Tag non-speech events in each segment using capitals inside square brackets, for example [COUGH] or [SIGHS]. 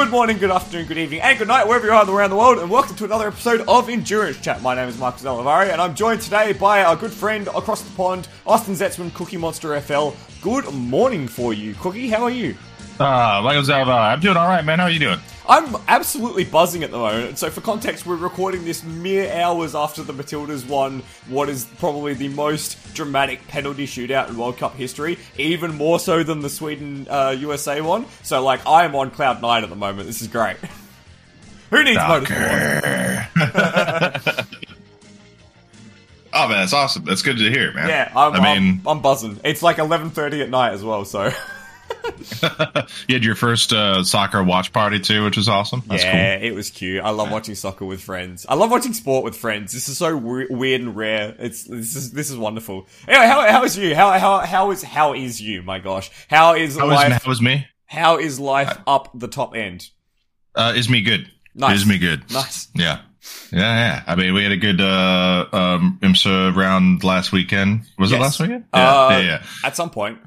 Good morning, good afternoon, good evening, and good night, wherever you are around the world, and welcome to another episode of Endurance Chat. My name is Marcus Olivari, and I'm joined today by our good friend across the pond, Austin Zetzman, Cookie Monster FL. Good morning for you, Cookie. How are you? Uh, Michael Zalva, I'm doing all right, man. How are you doing? I'm absolutely buzzing at the moment. So, for context, we're recording this mere hours after the Matildas won what is probably the most dramatic penalty shootout in World Cup history, even more so than the Sweden uh, USA one. So, like, I am on cloud nine at the moment. This is great. [LAUGHS] Who needs motorsport? [LAUGHS] oh man, that's awesome. That's good to hear, man. Yeah, I'm, I mean, I'm, I'm buzzing. It's like 11:30 at night as well. So. [LAUGHS] [LAUGHS] you had your first uh, soccer watch party too, which was awesome. That's yeah, cool. it was cute. I love watching soccer with friends. I love watching sport with friends. This is so we- weird and rare. It's this is this is wonderful. Anyway, how how is you? How how how is how is you? My gosh, how is How life? how was me? how is life up the top end? Uh, is me good? Nice. Is me good? Nice. Yeah. Yeah, yeah. I mean, we had a good uh, um, IMSA round last weekend. Was Yes. it last weekend? Uh, yeah, yeah, At some point.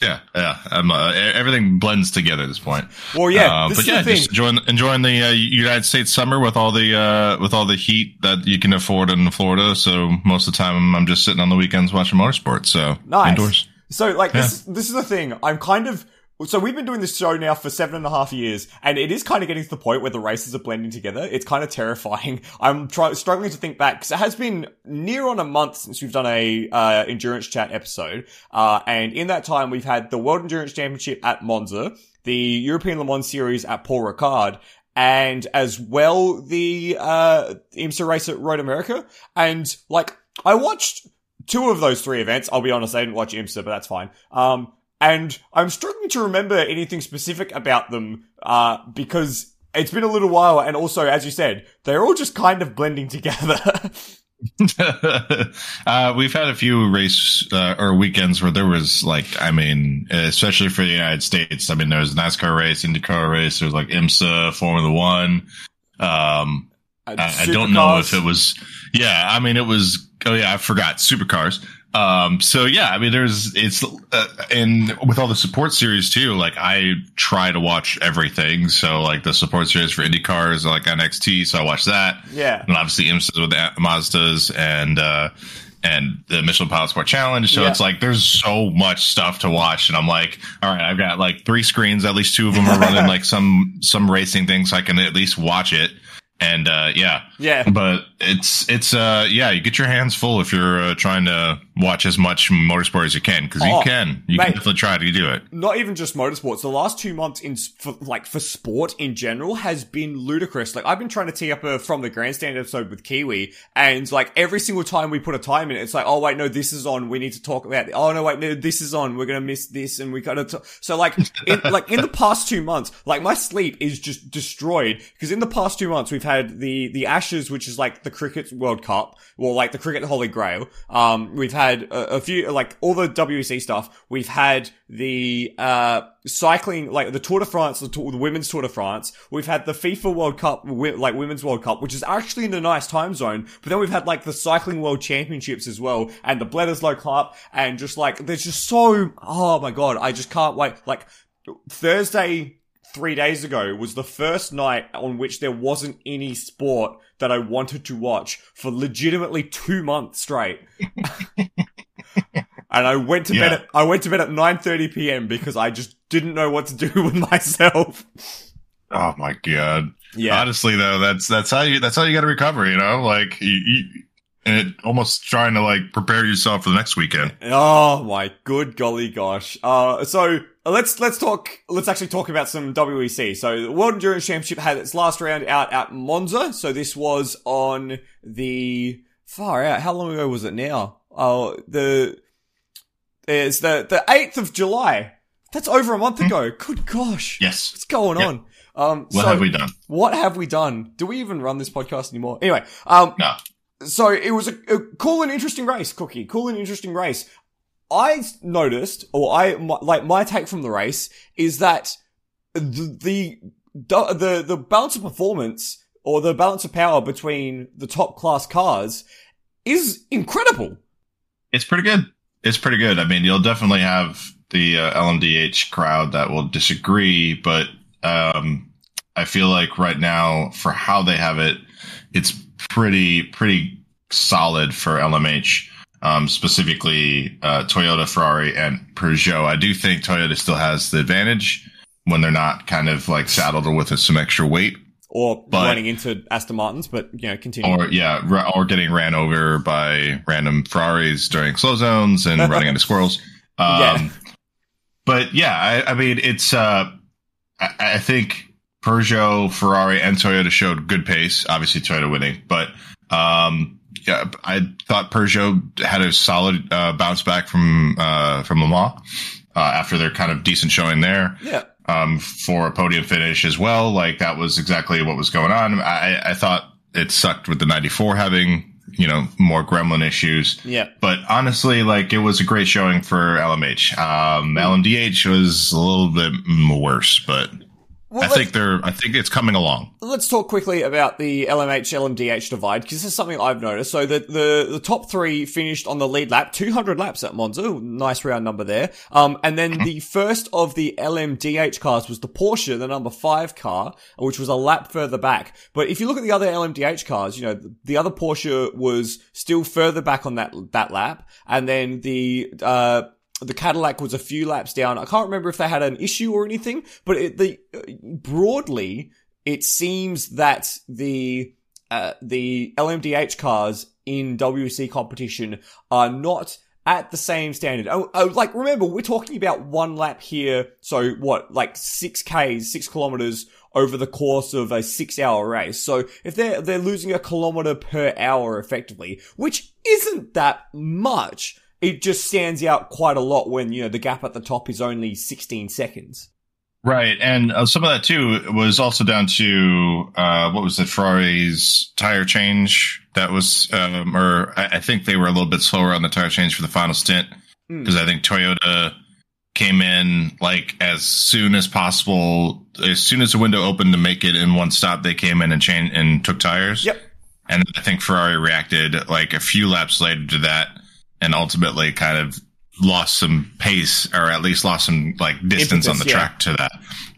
Yeah, yeah. Uh, everything blends together at this point. Well, yeah. Uh, but yeah, just enjoying enjoying the uh, United States summer with all the uh, with all the heat that you can afford in Florida. So most of the time, I'm just sitting on the weekends watching motorsports. So Nice. indoors. So, like, this, this is the thing. I'm kind of. So we've been doing this show now for seven and a half years, and it is kind of getting to the point where the races are blending together. It's kind of terrifying. [LAUGHS] I'm try- struggling to think back because it has been near on a month since we've done a uh, endurance chat episode, uh, and in that time we've had the World Endurance Championship at Monza, the European Le Mans Series at Paul Ricard, and as well the uh, IMSA race at Road America, and like I watched two of those three events. I'll be honest, I didn't watch IMSA, but that's fine. Um, and I'm struggling to remember anything specific about them, uh, because it's been a little while. And also, as you said, they're all just kind of blending together. [LAUGHS] [LAUGHS] uh, we've had a few race uh, or weekends where there was like, I mean, especially for the United States. I mean, there was NASCAR race, IndyCar race. There was like IMSA, Formula One. Um, I, I don't know if it was. Yeah, I mean, it was. Oh yeah, I forgot supercars. Um, so yeah, I mean, there's it's uh, and with all the support series too. Like I try to watch everything. So like the support series for IndyCars, like NXT. So I watch that. Yeah. and obviously IMSA's with the Mazdas and uh and the Michelin Pilot Sport Challenge. So Yeah. it's like there's so much stuff to watch, and I'm like, all right, I've got like three screens. At least two of them are running [LAUGHS] like some some racing things, so I can at least watch it. And uh yeah, Yeah. but it's it's uh yeah, you get your hands full if you're uh, trying to watch as much motorsport as you can because Oh, you can, you mate. can definitely try to do it. not even just motorsports. The last two months in for, like for sport in general has been ludicrous. Like I've been trying to tee up a from the grandstand episode with Kiwi, and like every single time we put a time in, it's like, oh wait, no, this is on. We need to talk about. Oh no, wait, no, this is on. We're gonna miss this, and we gotta. T-. So like, in, like in the past two months, like my sleep is just destroyed because in the past two months we've had the the Ashes, which is like the cricket World Cup, well, like the cricket Holy Grail. Um, we've had a, a few like all the WEC stuff. We've had the uh cycling, like the Tour de France, the, the women's Tour de France. We've had the FIFA World Cup, like women's World Cup, which is actually in a nice time zone. But then we've had like the cycling World Championships as well, and the Bledisloe Cup, and just like there's just so oh my god, I just can't wait. Like Thursday three days ago was the first night on which there wasn't any sport that I wanted to watch for legitimately two months straight. [LAUGHS] and I went to bed at, I went to bed at 9:30 p.m. because I just didn't know what to do [LAUGHS] with myself. Oh my god. Yeah. Honestly, though, that's that's how you that's how you got to recover. You know, like you, you and it, almost trying to like prepare yourself for the next weekend. Oh my good golly gosh. Uh, so let's, let's talk, let's actually talk about some WEC. So the World Endurance Championship had its last round out at Monza. So this was on the far out. How long ago was it now? Oh, the, it's the, the 8th of July. That's over a month ago. Good gosh. Yes. What's going Yep. on? Um, What so have we done? what have we done? Do we even run this podcast anymore? Anyway, um, No. so it was a, a cool and interesting race, Cookie. Cool and interesting race. I noticed, or I my, like my take from the race is that the the the the balance of performance or the balance of power between the top class cars is incredible. It's pretty good. It's pretty good. I mean, you'll definitely have the uh, LMDH crowd that will disagree, but um, I feel like right now for how they have it, it's pretty pretty solid for LMH. Um, specifically, uh, Toyota, Ferrari, and Peugeot. I do think Toyota still has the advantage when they're not kind of like saddled with some extra weight or but, running into Aston Martins, but you know, continue. Or yeah, or getting ran over by random Ferraris during slow zones and [LAUGHS] running into squirrels. Um, yeah. But yeah, I, I mean, it's. Uh, I, I, think Peugeot, Ferrari, and Toyota showed good pace. Obviously, Toyota winning, but um, yeah, I thought Peugeot had a solid uh, bounce back from uh, from Le Mans uh, after their kind of decent showing there. Yeah um, for a podium finish as well. Like that was exactly what was going on. I, I thought it sucked with the 94 having, you know, more gremlin issues. Yeah. But honestly, like it was a great showing for LMH. Um, LMDH was a little bit worse, but well, I think they're. I think it's coming along. Let's talk quickly about the LMH LMDH divide because this is something I've noticed. So the, the the top three finished on the lead lap, 200 laps at Monza, nice round number there. Um, and then the first of the LMDH cars was the Porsche, the number five car, which was a lap further back. But if you look at the other LMDH cars, you know the, the other Porsche was still further back on that that lap, and then the uh the Cadillac was a few laps down. I can't remember if they had an issue or anything, but it, the broadly it seems that the uh, the LMDH cars in WEC competition are not at the same standard. Oh, oh, like remember we're talking about one lap here. So what, like six k's, six kilometers over the course of a six hour race. So if they're they're losing a kilometer per hour effectively, which isn't that much it just stands out quite a lot when you know the gap at the top is only 16 seconds. Right, and uh, some of that too was also down to uh, what was it, Ferrari's tire change? That was, um, or I, I, think they were a little bit slower on the tire change for the final stint because mm. I think Toyota came in like as soon as possible, as soon as the window opened to make it in one stop. They came in and changed and took tires. Yep, and I think Ferrari reacted like a few laps later to that and ultimately kind of lost some pace or at least lost some like distance Impetus, on the yeah. track to that.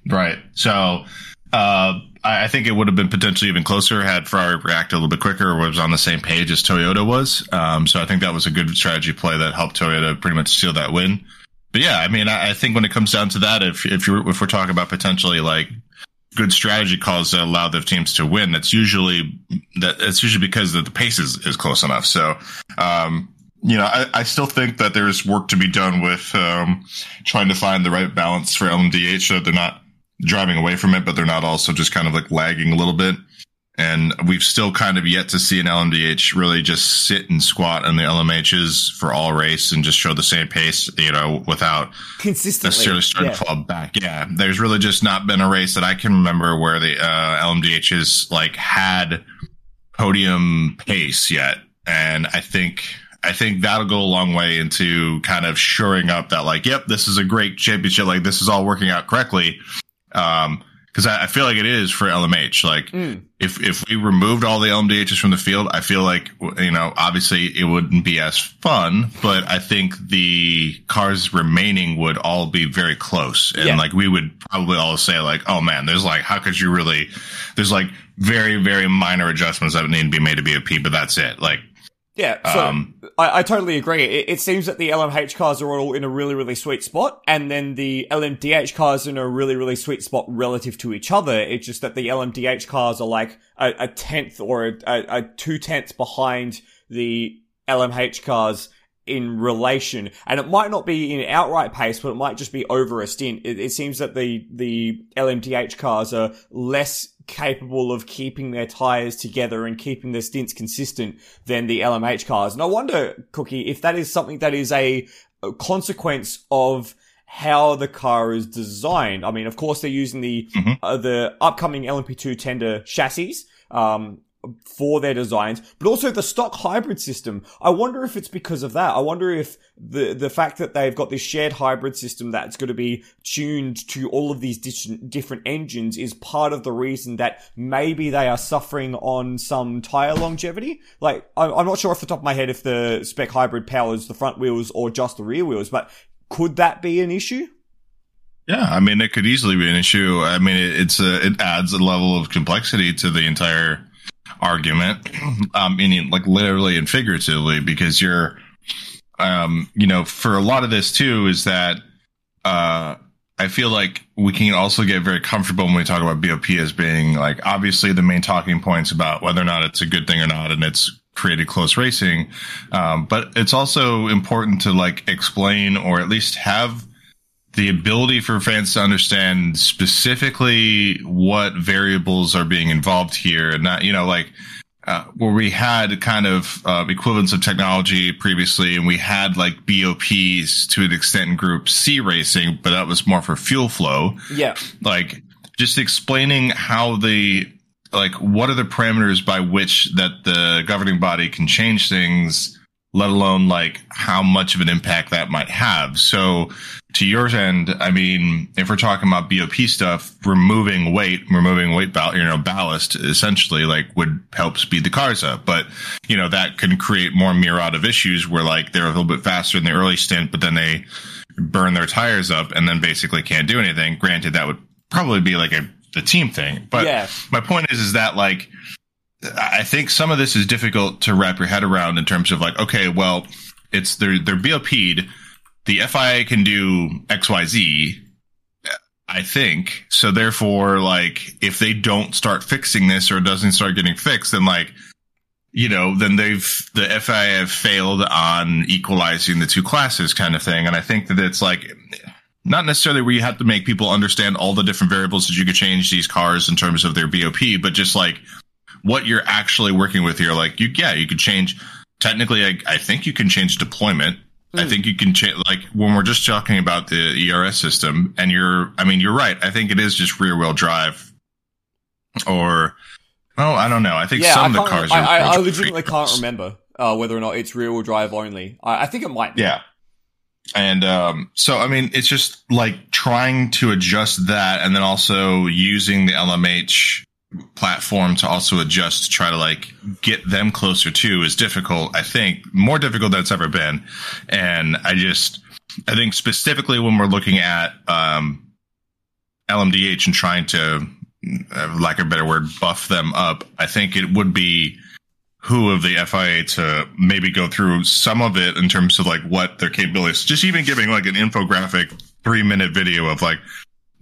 Right. So, uh, I think it would have been potentially even closer had Ferrari reacted a little bit quicker or was on the same page as Toyota was. Um, so I think that was a good strategy play that helped Toyota pretty much steal that win. But yeah, I mean, I, I think when it comes down to that, if if you if we're talking about potentially like good strategy calls that allow the teams to win, that's usually that it's usually because the, the pace is, is close enough. So, um, you know, I, I, still think that there's work to be done with um, trying to find the right balance for LMDH so that they're not driving away from it, but they're not also just kind of like lagging a little bit. And we've still kind of yet to see an LMDH really just sit and squat on the LMHs for all race and just show the same pace, you know, without consistently necessarily starting yeah. to fall back. Yeah. There's really just not been a race that I can remember where the uh, LMDHs like had podium pace yet. And I think I think that'll go a long way into kind of shoring up that like, yep, this is a great championship. Like this is all working out correctly. Um, cause I, I feel like it is for LMH. Like mm. if, if we removed all the LMDHs from the field, I feel like, you know, obviously it wouldn't be as fun, but I think the cars remaining would all be very close. And yeah. like we would probably all say like, oh man, there's like, how could you really, there's like very, very minor adjustments that need to be made to BOP, but that's it. Like, yeah, so um, I, I, totally agree. It, it, seems that the LMH cars are all in a really, really sweet spot, and then the LMDH cars are in a really, really sweet spot relative to each other. It's just that the LMDH cars are like a, a tenth or a, a, a two tenths behind the LMH cars in relation, and it might not be in outright pace, but it might just be over a stint. It, it seems that the the LMDH cars are less capable of keeping their tires together and keeping their stints consistent than the LMH cars. And I wonder, Cookie, if that is something that is a, a consequence of how the car is designed. I mean, of course, they're using the mm-hmm. uh, the upcoming LMP2 tender chassis. Um, for their designs, but also the stock hybrid system. I wonder if it's because of that. I wonder if the the fact that they've got this shared hybrid system that's going to be tuned to all of these different engines is part of the reason that maybe they are suffering on some tire longevity. Like I'm not sure off the top of my head if the spec hybrid powers the front wheels or just the rear wheels, but could that be an issue? Yeah, I mean, it could easily be an issue. I mean, it, it's a, it adds a level of complexity to the entire argument. Um, meaning like literally and figuratively, because you're, um, you know, for a lot of this too, is that, uh, I feel like we can also get very comfortable when we talk about BOP as being like obviously the main talking points about whether or not it's a good thing or not, and it's created close racing. Um, but it's also important to like explain or at least have the ability for fans to understand specifically what variables are being involved here and not, you know, like, uh, where we had kind of uh, equivalents of technology previously, and we had like BOPs to an extent in Group C racing, but that was more for fuel flow. Yeah, like just explaining how the like what are the parameters by which that the governing body can change things, let alone like how much of an impact that might have. So to yours end, I mean, if we're talking about BOP stuff, removing weight, removing weight, ball, you know, ballast essentially like would help speed the cars up. But, you know, that can create more myriad of issues where like they're a little bit faster in the early stint, but then they burn their tires up and then basically can't do anything. Granted, that would probably be like a, the team thing. But Yeah. my point is, is that like, I think some of this is difficult to wrap your head around in terms of like, okay, well, it's they're they're BOP'd. The FIA can do XYZ, I think. So therefore, like, if they don't start fixing this or it doesn't start getting fixed, then like, you know, then they've the FIA have failed on equalizing the two classes kind of thing. And I think that it's like not necessarily where you have to make people understand all the different variables that you could change these cars in terms of their BOP, but just like what you're actually working with here. Like you, yeah, you could change. Technically, I, I think you can change deployment. I think you can change. Like when we're just talking about the ERS system, and you're, I mean, you're right. I think it is just rear wheel drive, or oh, I don't know. I think yeah. I, some of the cars. I, are I, I legitimately can't remember uh, whether or not it's rear wheel drive only. I, I think it might. Be. Yeah. And um, so, I mean, it's just like trying to adjust that and then also using the LMH platform to also adjust to try to like get them closer to is difficult, I think, more difficult than it's ever been. And I just, I think specifically when we're looking at um, LMDH and trying to, uh, lack a better word, buff them up, I think it would be who of the FIA to maybe go through some of it in terms of like what their capabilities, just even giving like an infographic three minute video of like,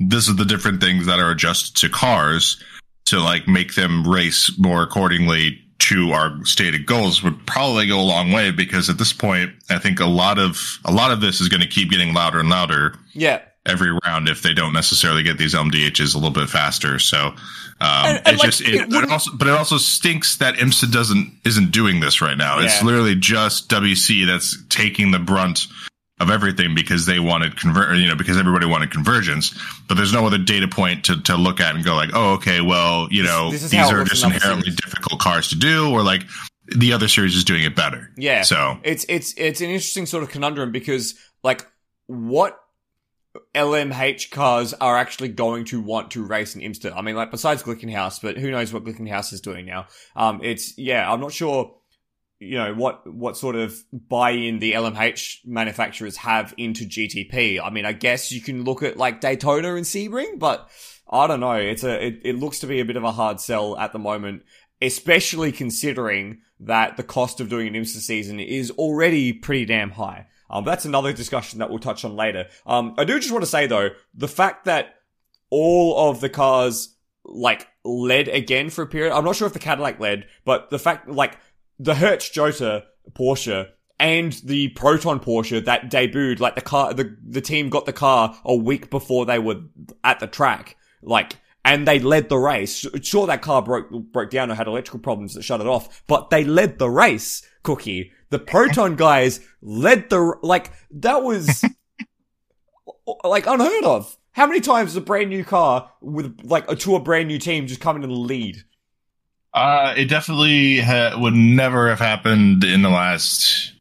this is the different things that are adjusted to cars to like make them race more accordingly to our stated goals would probably go a long way because at this point, I think a lot of, a lot of this is going to keep getting louder and louder Yeah. every round if they don't necessarily get these MDHs a little bit faster. So, um, And- and, it's like, just, it it, it also, but it also stinks that IMSA doesn't, isn't doing this right now. It's literally just WEC that's taking the brunt of everything because they wanted convert, you know, because everybody wanted convergence, but there's no other data point to, to look at and go like, oh, okay, well, you know, this is these are just inherently difficult cars to do, or like the other series is doing it better. Yeah. So, it's it's it's an interesting sort of conundrum because like what LMH cars are actually going to want to race in IMSA. I mean, like besides Glickenhaus, but who knows what Glickenhaus is doing now? Um, it's yeah, I'm not sure. You know what what sort of buy-in the LMH manufacturers have into GTP. I mean, I guess you can look at like Daytona and Sebring, but I don't know. It's a it, it looks to be a bit of a hard sell at the moment, especially considering that the cost of doing an IMSA season is already pretty damn high. Um, that's another discussion that we'll touch on later. Um, I do just want to say though, the fact that all of the cars like led again for a period. I'm not sure if the Cadillac led, but the fact like the Hertz Jota Porsche and the Proton Porsche that debuted, like the car, the the team got the car a week before they were at the track, like. And they led the race. Sure, that car broke broke down or had electrical problems that shut it off, but they led the race. Cookie, the Proton guys led the like that was [LAUGHS] like unheard of. How many times does a brand new car with like a to a brand new team just come in and lead? Uh, it definitely ha- would never have happened in the last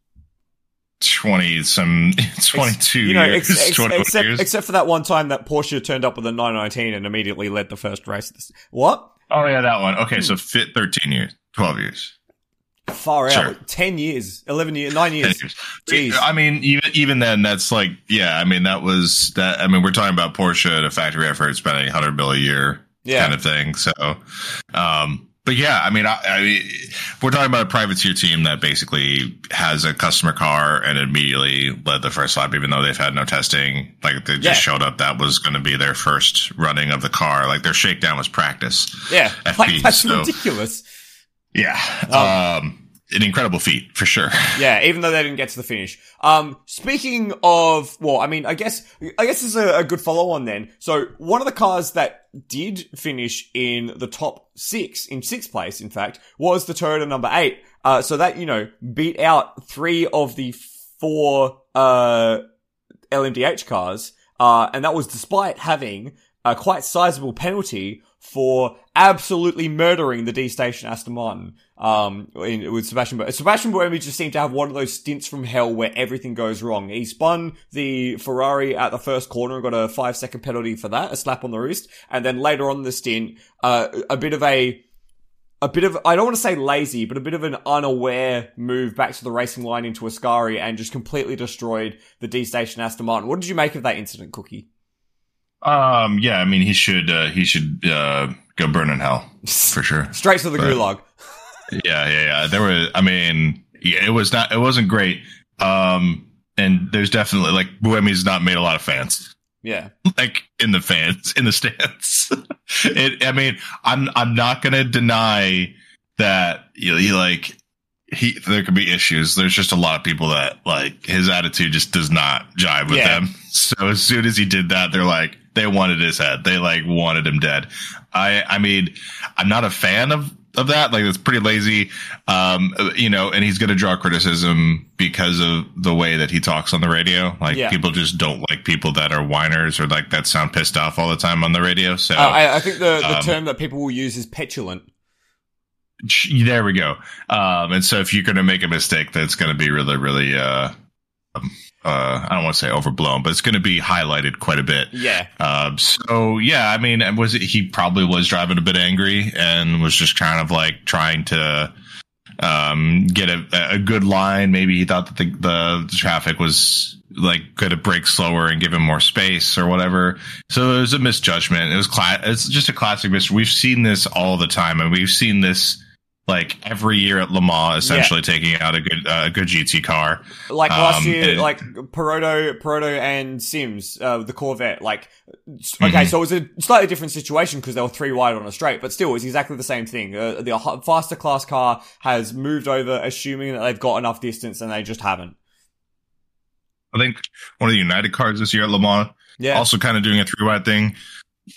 twenty some [LAUGHS] twenty two You know, years. ex- ex- except years. except for that one time that Porsche turned up with a 919 and immediately led the first race. What? oh yeah, that one. Okay, Hmm. so fit thirteen years, twelve years. Far out. Sure. 10 years, 11 years, 9 years. Jeez. I mean, even even then, that's like, yeah. I mean, that was that. I mean, we're talking about Porsche at a factory effort spending 100 bill a year, Yeah. kind of thing. So, um, but yeah, I mean, I, I mean, we're talking about a privateer team that basically has a customer car and immediately led the first lap, even though they've had no testing. Like they just Yeah. showed up. That was going to be their first running of the car. Like their shakedown was practice. Yeah. [LAUGHS] FP, Like, that's so- ridiculous. Yeah. Um, um, an incredible feat for sure. [LAUGHS] Yeah, even though they didn't get to the finish. Um, speaking of, well, I mean, I guess, I guess this is a, a good follow on then. So one of the cars that did finish in the top six, in sixth place, in fact, was the Toyota number eight. Uh, so that, you know, beat out three of the four, uh, LMDH cars. Uh, and that was despite having a quite sizable penalty for absolutely murdering the D'station Aston Martin. Um, in, with Sebastian, Bo- Sebastian Buemi just seemed to have one of those stints from hell where everything goes wrong. He spun the Ferrari at the first corner and got a five second penalty for that, a slap on the wrist. And then later on the stint, uh, a bit of a, a bit of, I don't want to say lazy, but a bit of an unaware move back to the racing line into Ascari and just completely destroyed the D'station Aston Martin. What did you make of that incident, Cookie? Um, yeah, I mean, he should, uh, he should, uh, go burn in hell for sure. Straight to the But- gulag. [LAUGHS] Yeah, yeah, yeah. There were. I mean, yeah, it was not, it wasn't great. Um, and there's definitely like Buemi's not made a lot of fans, Yeah. [LAUGHS] like in the fans, in the stands. [LAUGHS] it, I mean, I'm, I'm not going to deny that you know, he like, he, there could be issues. There's just a lot of people that like his attitude just does not jive with Yeah. them. [LAUGHS] So as soon as he did that, they're like, they wanted his head. They like wanted him dead. I, I mean, I'm not a fan of, of that. Like it's pretty lazy. Um, you know, and he's going to draw criticism because of the way that he talks on the radio. Like Yeah. people just don't like people that are whiners or like that sound pissed off all the time on the radio. So Uh, I, I think the, the um, term that people will use is petulant. There we go. Um, and so if you're going to make a mistake, that's going to be really, really, uh, um, uh, I don't want to say overblown, but it's going to be highlighted quite a bit. Yeah. Um, so yeah, I mean, was it, he probably was driving a bit angry and was just kind of like trying to, um, get a, a good line. Maybe he thought that the, the traffic was like going to brake slower and give him more space or whatever. So it was a misjudgment. It was cla- it's just a classic mis. We've seen this all the time and we've seen this like every year at Le Mans, essentially taking out a good, uh, a good GT car. Like last Um, year, and- like Perrodo, Perrodo and Sims, uh, the Corvette. Like, okay, Mhm. so it was a slightly different situation because they were three wide on a straight, but still, it's exactly the same thing. Uh, the faster class car has moved over, assuming that they've got enough distance, and they just haven't. I think one of the United cars this year at Le Mans Yeah, also kind of doing a three wide thing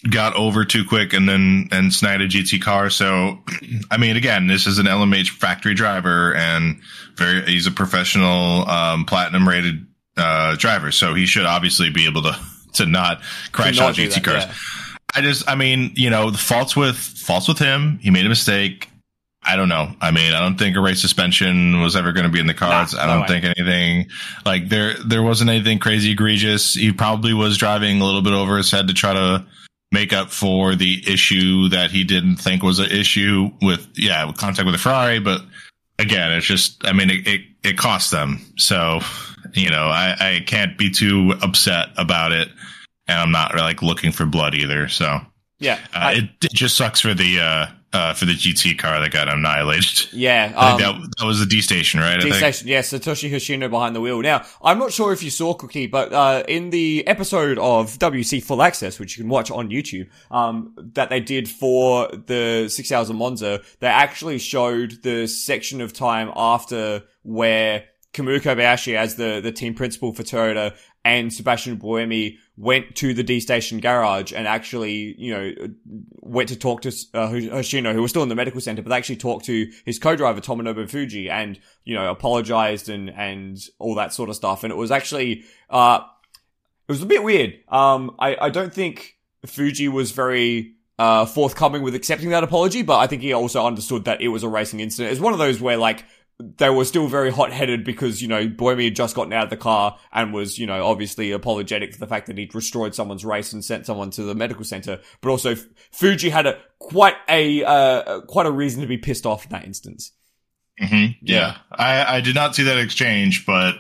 got over too quick and then and sniped a gt car so [CLEARS THROAT] i mean again this is an lmh factory driver and very he's a professional um platinum rated uh driver so he should obviously be able to [LAUGHS] to not crash To not out gt that, cars yeah. i just i mean you know the faults with faults with him he made a mistake I don't know. I mean, I don't think a race suspension was ever going to be in the cards. Nah, I don't way. think anything like there there wasn't anything crazy egregious. He probably was driving a little bit over his head to try to make up for the issue that he didn't think was an issue with yeah, with contact with the Ferrari, but again, it's just I mean it it, it cost them. So, you know, I I can't be too upset about it and I'm not like looking for blood either. So, yeah, uh, I- it, it just sucks for the uh, uh, for the GT car that got annihilated. yeah. [LAUGHS] Um, that, that was the D'station, right? D'station, yeah, Satoshi Hoshino behind the wheel. Now, I'm not sure if you saw Cookie, but uh, in the episode of WEC Full Access, which you can watch on YouTube, um, that they did for the Six Hours of Monza, they actually showed the section of time after where Kamui Kobayashi, as the, the team principal for Toyota, and Sebastian Buemi went to the D'station garage and actually, you know, went to talk to uh, Hoshino, who was still in the medical center, but actually talked to his co-driver Tomonobu Fujii and you know apologized and and all that sort of stuff. And it was actually uh, it was a bit weird. Um, I I don't think Fujii was very uh forthcoming with accepting that apology, but I think he also understood that it was a racing incident. It's one of those where like they were still very hot headed because, you know, Buemi had just gotten out of the car and was, you know, obviously apologetic for the fact that he'd destroyed someone's race and sent someone to the medical center. But also Fujii had a quite a, uh, quite a reason to be pissed off in that instance. Mm-hmm. Yeah. I, I did not see that exchange, but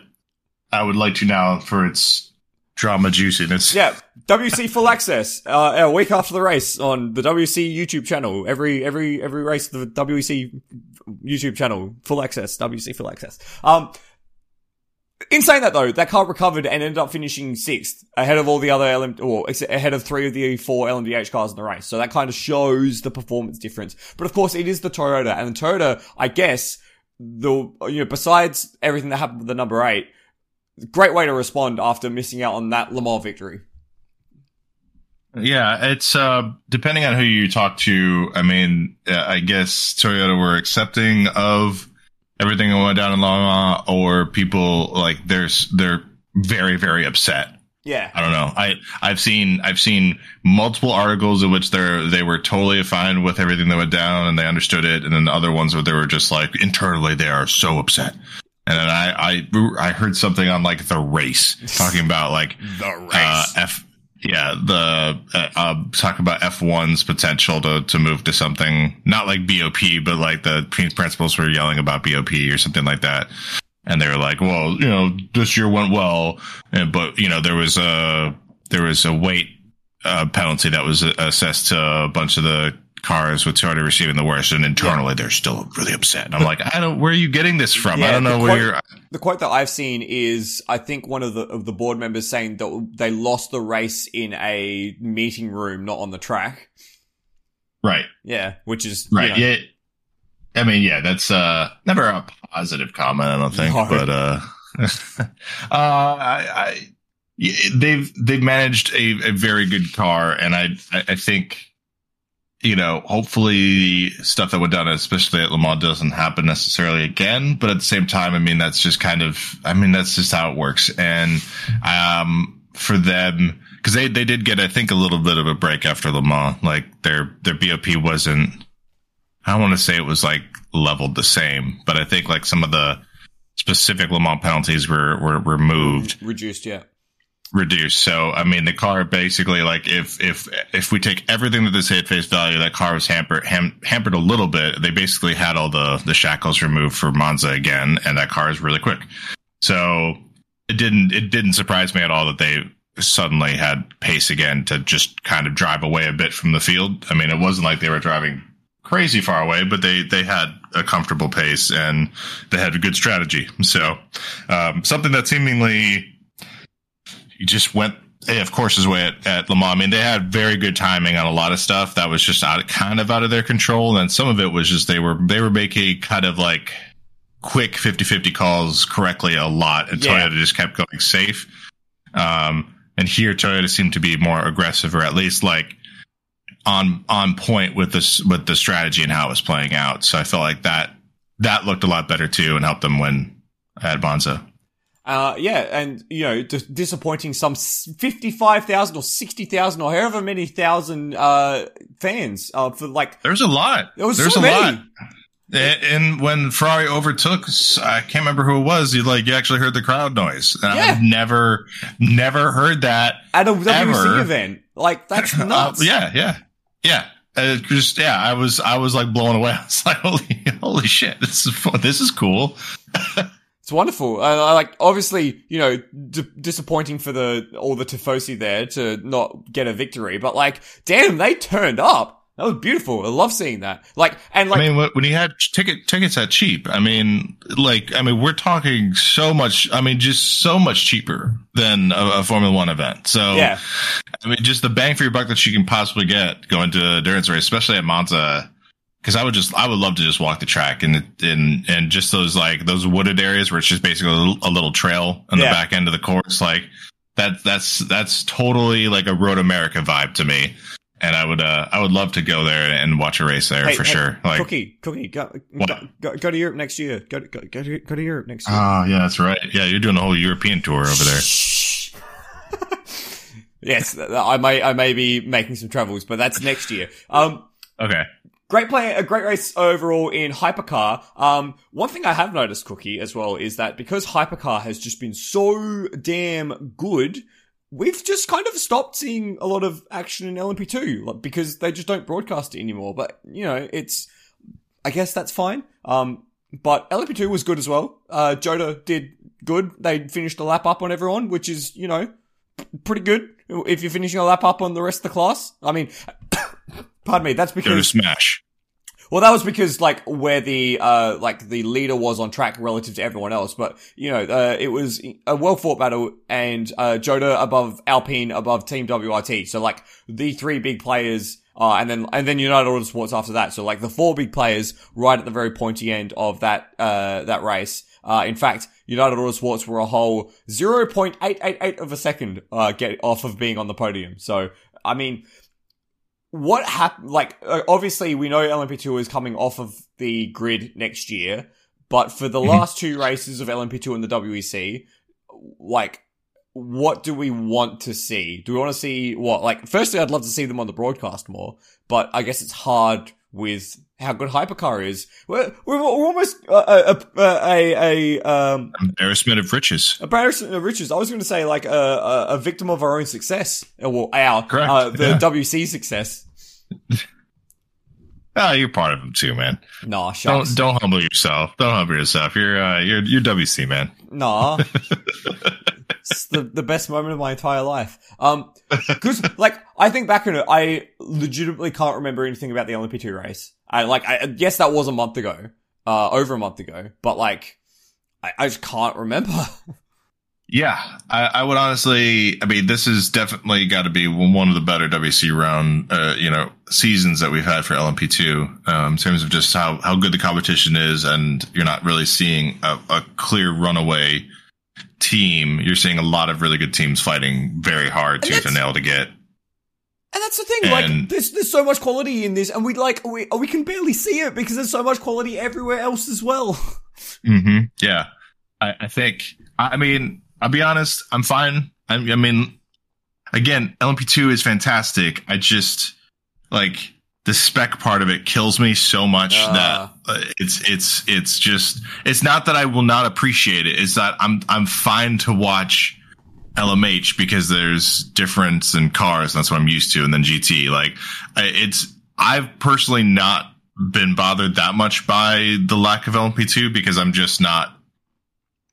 I would like to now for its drama juiciness. Yeah, WEC full access. Uh, a week after the race on the WEC YouTube channel. Every every every race the WEC YouTube channel full access. WEC full access. Um, in saying that though, that car recovered and ended up finishing sixth ahead of all the other LM, or ahead of three of the four LMDH cars in the race. So that kind of shows the performance difference. But of course, it is the Toyota, and the Toyota, I guess, the you know, besides everything that happened with the number eight, great way to respond after missing out on that Le Mans victory. Yeah, it's uh depending on who you talk to. I mean, I guess Toyota were accepting of everything that went down in Le Mans, or people like there's they're very very upset. Yeah, I don't know. I I've seen I've seen multiple articles in which they're they were totally fine with everything that went down and they understood it, and then the other ones where they were just like internally they are so upset. And then I I I heard something on like the race talking about like the race. Uh, F yeah, the uh, uh, talk about F1's potential to to move to something not like BOP, but like the principals were yelling about BOP or something like that. And they were like, "Well, you know, this year went well, and, but you know, there was a there was a weight uh, penalty that was assessed to a bunch of the cars with Toyota receiving the worst, and internally yeah. they're still really upset. And I'm like, I don't. Where are you getting this from? Yeah, I don't know where you're. The quote that I've seen is, I think one of the of the board members saying that they lost the race in a meeting room, not on the track. Right. Yeah, which is right. You know, yeah. I mean, yeah, that's uh never a positive comment. I don't think, no. but uh, [LAUGHS] uh, I, I they've they've managed a, a very good car, and I I think you know, hopefully stuff that went down, especially at Le Mans, doesn't happen necessarily again. But at the same time, I mean, that's just kind of, I mean, that's just how it works. And, um, for them, cause they, they did get, I think, a little bit of a break after Le Mans. Like their, their BOP wasn't, I don't want to say it was like leveled the same, but I think like some of the specific Le Mans penalties were, were removed. Reduced, yeah reduced. So I mean, the car basically like if if if we take everything that they say at face value, that car was hampered ham, hampered a little bit. They basically had all the the shackles removed for Monza again, and that car is really quick. So it didn't it didn't surprise me at all that they suddenly had pace again to just kind of drive away a bit from the field. I mean, it wasn't like they were driving crazy far away, but they they had a comfortable pace and they had a good strategy. So um, something that seemingly he just went of course his way at, at Le Mans. I mean, they had very good timing on a lot of stuff that was just out, kind of out of their control. And some of it was just they were, they were making kind of like quick 50 50 calls correctly a lot. And yeah. Toyota just kept going safe. Um, and here Toyota seemed to be more aggressive or at least like on, on point with this, with the strategy and how it was playing out. So I felt like that, that looked a lot better too and helped them win at Monza. Uh, yeah, and you know, d- disappointing some fifty-five thousand or sixty thousand or however many thousand uh, fans uh, for like. There's a lot. There was There's so a many. lot. And when Ferrari overtook, I can't remember who it was. You like you actually heard the crowd noise. Yeah. I've never, never heard that at a WEC event. Like that's [LAUGHS] uh, nuts. Uh, yeah, yeah, yeah. Uh, just yeah, I was I was like blown away. [LAUGHS] I was like, holy holy shit, this is fun. this is cool. [LAUGHS] It's wonderful. I, like, obviously, you know, d- disappointing for the all the Tifosi there to not get a victory, but like, damn, they turned up. That was beautiful. I love seeing that. Like, and like, I mean, when he had ticket tickets that cheap, I mean, like, I mean, we're talking so much. I mean, just so much cheaper than a, a Formula One event. So, yeah, I mean, just the bang for your buck that you can possibly get going to endurance race, especially at Monza because I would just I would love to just walk the track and and and just those like those wooded areas where it's just basically a little, a little trail on yeah. the back end of the course like that that's that's totally like a road America vibe to me. And I would uh I would love to go there and watch a race there hey, for hey, sure. Like cookie cookie go, go, go, go to Europe next year. Go to, go, go to go to Europe next year. Oh yeah that's right. Yeah you're doing a whole European tour over there. [LAUGHS] Yes I may I may be making some travels but that's next year. Um okay Great play, a great race overall in Hypercar. Um, one thing I have noticed, Cookie, as well, is that because Hypercar has just been so damn good, we've just kind of stopped seeing a lot of action in LMP2 because they just don't broadcast it anymore. But, you know, it's, I guess that's fine. Um, but LMP2 was good as well. Uh, Jota did good. They finished a lap up on everyone, which is, you know, pretty good if you're finishing a lap up on the rest of the class. I mean, pardon me, that's Go to because, smash. well, that was because, like, where the, uh, like, the leader was on track relative to everyone else. But, you know, uh, it was a well fought battle and, uh, Jota above Alpine above Team WRT. So, like, the three big players, uh, and then, and then United Autosports after that. So, like, the four big players right at the very pointy end of that, uh, that race. Uh, in fact, United Autosports were a whole 0.888 of a second, uh, get off of being on the podium. So, I mean, what happened? Like, obviously, we know LMP2 is coming off of the grid next year, but for the Mhm. last two races of LMP2 in the WEC, like, what do we want to see? Do we want to see what? Like, firstly, I'd love to see them on the broadcast more, but I guess it's hard with how good Hypercar is. We're, we're, we're almost uh, a, a, a, a, um, Embarrassment of riches. Embarrassment of riches. I was going to say like a, a, a victim of our own success. Uh, Well, our Correct, uh, the yeah. WEC success. [LAUGHS] Ah, you're part of them too, man. Nah, Don't don't humble yourself. Don't humble yourself. You're uh, you're you're WEC, man. Nah. [LAUGHS] it's the, the best moment of my entire life. Um, cause like, I think back on it, I legitimately can't remember anything about the LMP2 race. I like, I, yes, that was a month ago, uh, over a month ago, but like, I, I just can't remember. Yeah, I, I would honestly. I mean, this has definitely got to be one of the better WEC round, uh, you know, seasons that we've had for LMP2 um, in terms of just how how good the competition is, and you're not really seeing a, a clear runaway team. You're seeing a lot of really good teams fighting very hard tooth and nail to get. And that's the thing, like, there's, there's so much quality in this, and we, like, we, we can barely see it because there's so much quality everywhere else as well. [LAUGHS] hmm Yeah, I, I think. I, I mean, I'll be honest. I'm fine. I, I mean, again, LMP2 is fantastic. I just like the spec part of it kills me so much Ah. that uh, it's it's it's just it's not that I will not appreciate it. It's that I'm I'm fine to watch LMH because there's difference in cars. And that's what I'm used to. And then GT, like it's I've personally not been bothered that much by the lack of LMP2 because I'm just not.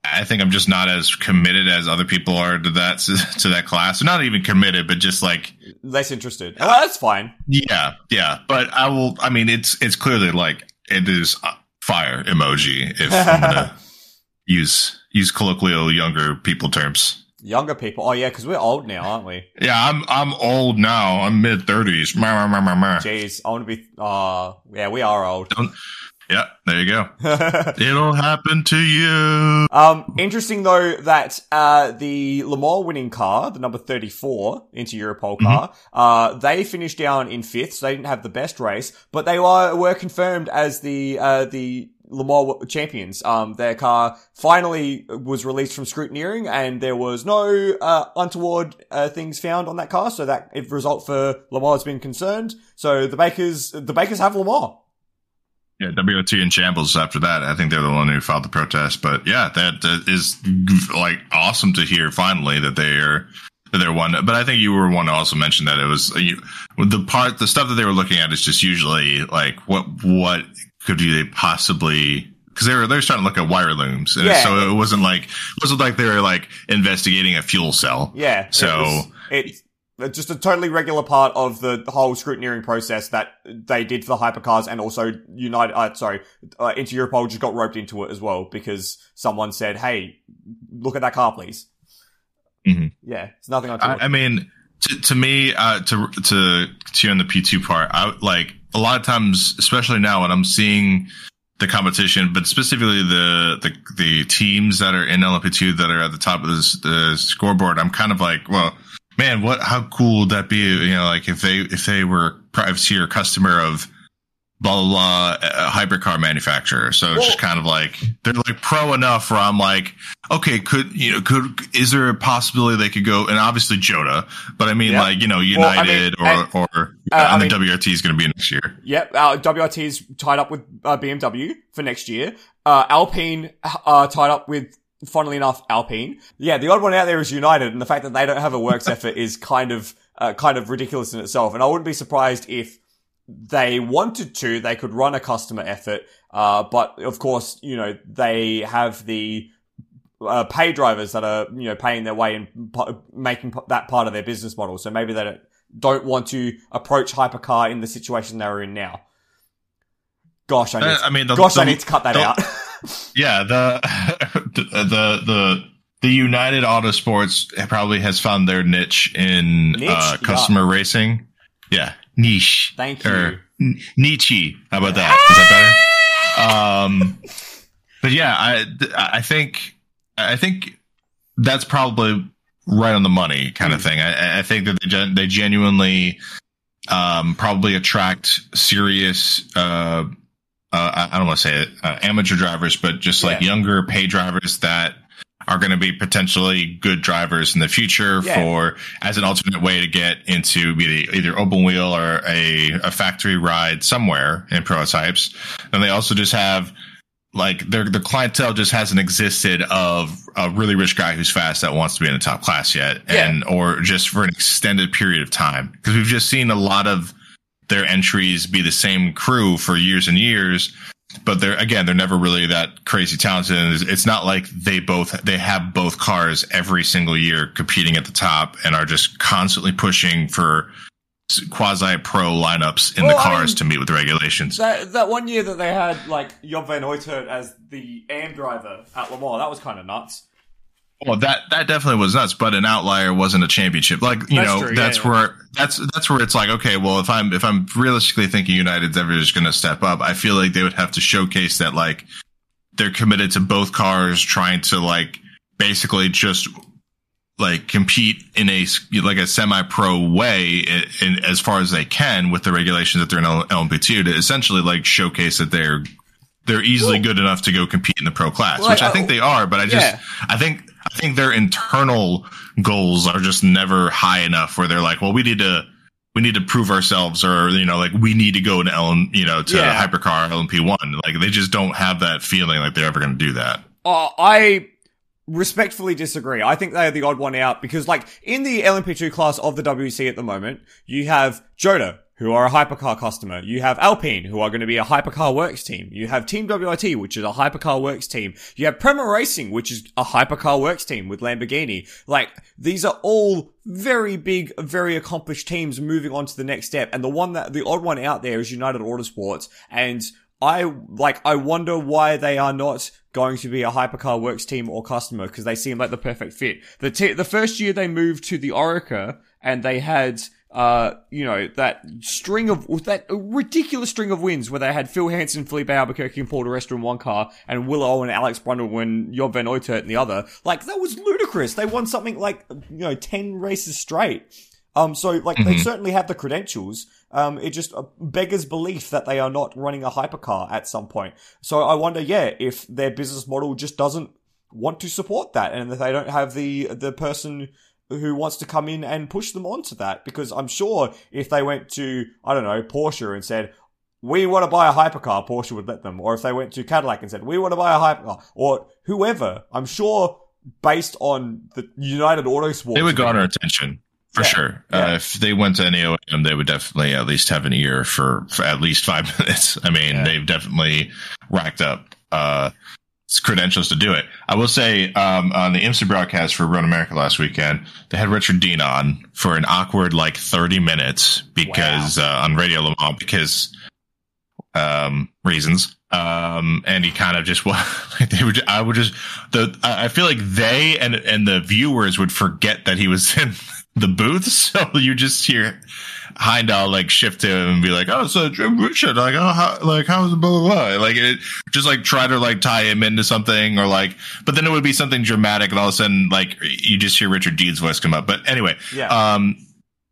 I think I'm just not as committed as other people are to that [LAUGHS] to that class. Not even committed, but just like Less interested. Oh, Well, that's fine. yeah, yeah. But I will. I mean, it's it's clearly like it is fire emoji if I'm gonna [LAUGHS] use use colloquial younger people terms. Younger people. Oh, yeah, because we're old now, aren't we? Yeah, I'm I'm old now. I'm mid thirties. Jeez, I want to be. Uh, yeah, we are old. There you go. [LAUGHS] It'll happen to you. um, interesting though that uh, the Le Mans winning car, the number thirty-four Inter Europol car, uh, they finished down in fifth, so they didn't have the best race, but they were were confirmed as the uh, the Le Mans champions. Um, their car finally was released from scrutineering, and there was no uh, untoward uh, things found on that car, so that result for Le Mans has been concerned. So the Bakers, the Bakers have Le Mans. Yeah, WRT in shambles after that. I think they're the one who filed the protest. But yeah, that, that is like awesome to hear finally that they are that they're one. But I think you were one to also mention that it was you, the part, the stuff that they were looking at is just usually like what what could they possibly because they were they were starting to look at wire looms, and Yeah. so it wasn't like it wasn't like they were like investigating a fuel cell. Yeah. So- it's just a totally regular part of the whole scrutineering process that they did for the hypercars and also United, uh, sorry, uh, Inter Europol just got roped into it as well because someone said, hey, look at that car, please. Mhm. Yeah, it's nothing on I, I mean, to, to me, uh, to to to you on the P two part, I like a lot of times, especially now when I'm seeing the competition, but specifically the the the teams that are in LMP two that are at the top of this, the scoreboard. I'm kind of like, well, man, what? How cool would that be? You know, like if they if they were a privateer customer of blah blah blah uh, hypercar manufacturer. So it's just kind of like they're like pro enough where I'm like, okay, could you know could is there a possibility they could go and obviously Jota, but I mean Yeah. like you know Well, I mean, United or or uh, I and mean- the WRT is going to be next year. Yep, uh, WRT is tied up with uh, BMW for next year. Uh, Alpine uh, tied up with, funnily enough, Alpine. Yeah, the odd one out there is United, and the fact that they don't have a works effort is kind of uh, kind of ridiculous in itself. And I wouldn't be surprised if they wanted to, they could run a customer effort. Uh, but of course, you know, they have the uh, pay drivers that are, you know, paying their way and p- making p- that part of their business model. So maybe they don't, don't want to approach hypercar in the situation they're in now. Gosh, I need. Uh, To, I mean, the, gosh, the, I need to cut that the- out. [LAUGHS] Yeah, the [LAUGHS] the the the United Autosports probably has found their niche in Niche? uh, customer racing. Yeah, niche. Thank you. Or n- Nietzsche. How about that? Is that better? Um, but yeah, I I think I think that's probably right on the money kind of Hmm. thing. I, I think that they gen- they genuinely um, probably attract serious. Uh, uh, I don't want to say it, uh, amateur drivers, but just like Yeah. younger pay drivers that are going to be potentially good drivers in the future Yeah. for as an alternate way to get into either, either open wheel or a, a factory ride somewhere in prototypes. And they also just have like their the clientele just hasn't existed of a really rich guy who's fast that wants to be in the top class yet, Yeah. and or just for an extended period of time because we've just seen a lot of their entries be the same crew for years and years. But they're again, they're never really that crazy talented. And it's- not like they both they have both cars every single year competing at the top and are just constantly pushing for quasi pro lineups in Well, the I cars mean- to meet with the regulations. that that one year that they had like Job van Uitert as the AM driver at Le Mans, that was kind of nuts. Well, that that definitely was nuts, but an outlier wasn't a championship. Like you That's know, true, that's yeah. where that's that's where it's like, okay, well, if I'm if I'm realistically thinking United's ever just going to step up, I feel like they would have to showcase that like they're committed to both cars, trying to like basically just like compete in a like a semi-pro way in, in as far as they can with the regulations that they're in LMP2 to essentially like showcase that they're they're easily Well- good enough to go compete in the pro class, Well, which I I- think they are. But I just Yeah. I think I think their internal goals are just never high enough where they're like, well, we need to we need to prove ourselves, or you know, like we need to go to L, you know, to Yeah. hypercar LMP one. Like they just don't have that feeling like they're ever going to do that. Uh, I respectfully disagree. I think they are the odd one out because, like, in the LMP2 class of the WEC at the moment, you have Jota, who are a hypercar customer. You have Alpine, who are going to be a hypercar works team. You have Team WRT, which is a hypercar works team. You have Prema Racing, which is a hypercar works team with Lamborghini. Like, these are all very big, very accomplished teams moving on to the next step. And the one that, the odd one out there is United Autosports. And I, like, I wonder why they are not going to be a hypercar works team or customer because they seem like the perfect fit. The t- the first year they moved to the Oreca and they had uh you know that string of that ridiculous string of wins where they had Phil Hanson, Filipe Albuquerque, and Paul Resta in one car, and Will Owen and Alex Brundle and Job Van Uitert in the other. Like that was ludicrous. They won something like you know ten races straight. Um, so like they Mhm. certainly have the credentials. Um, it just uh, beggars belief that they are not running a hypercar at some point. So I wonder, yeah, if their business model just doesn't want to support that, and that they don't have the the person who wants to come in and push them onto that. Because I'm sure if they went to I don't know Porsche and said. We want to buy a hypercar, Porsche would let them. Or if they went to Cadillac and said, we want to buy a hypercar, or whoever, I'm sure based on the United Autosport. They would garner attention for Yeah. sure. Yeah. Uh, if they went to any OEM, they would definitely at least have an ear for, for at least five [LAUGHS] minutes. I mean, Yeah. they've definitely racked up uh, credentials to do it. I will say um, on the IMSA broadcast for Road America last weekend, they had Richard Dean on for an awkward like 30 minutes because uh, on Radio Le Mans because um, reasons. Um, and he kind of just [LAUGHS] like they would. I would just the. I I feel like they and and the viewers would forget that he was [LAUGHS] in the booth, so you just hear Hindhaugh like shift to him and be like, "Oh, so Jim Richard, like, oh, how, like how's blah blah blah?" Like it just like try to like tie him into something or like, but then it would be something dramatic, and all of a sudden like you just hear Richard Dean's voice come up. But anyway, Yeah. um,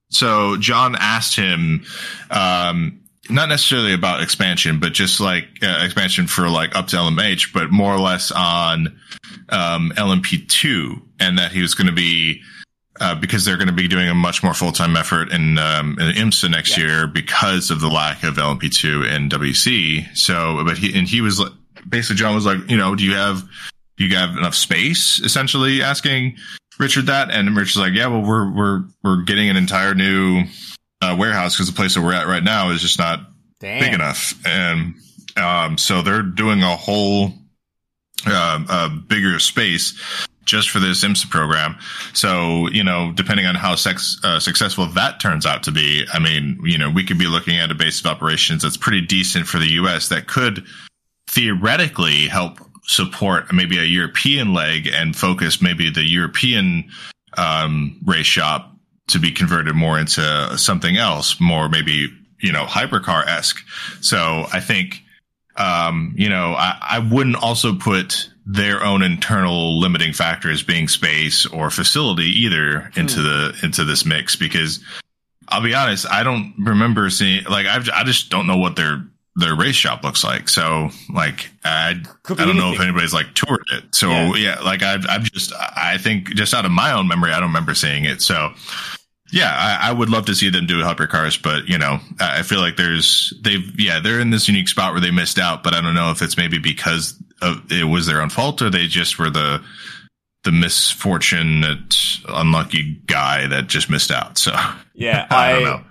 so John asked him, um, not necessarily about expansion, but just like uh, expansion for like up to LMH, but more or less on um, LMP2, and that he was going to be. Uh, because they're going to be doing a much more full time effort in, um, in IMSA next Yeah. year because of the lack of LMP2 and WEC. So, but he and he was like, basically John was like, you know, do you have do you have enough space? Essentially asking Richard that, and Richard's like, yeah, well, we're we're we're getting an entire new uh, warehouse because the place that we're at right now is just not Damn. big enough. And Um, so they're doing a whole uh, a bigger space just for this IMSA program. So, you know, depending on how sex, uh, successful that turns out to be, I mean, you know, we could be looking at a base of operations that's pretty decent for the U.S. that could theoretically help support maybe a European leg and focus maybe the European um, race shop to be converted more into something else, more maybe, you know, hypercar esque. So I think, um, you know, I, I wouldn't also put their own internal limiting factors being space or facility either into the into this mix because I'll be honest, I don't remember seeing like I've, I just don't know what their their race shop looks like. So like I I don't know if anybody's like toured it. So Yeah. yeah, like I've I've just I think just out of my own memory, I don't remember seeing it. So yeah, I, I would love to see them do hypercars, but you know, I feel like there's they've yeah they're in this unique spot where they missed out, but I don't know if it's maybe because of, it was their own fault or they just were the the misfortunate unlucky guy that just missed out. So Yeah, [LAUGHS] I don't I, know.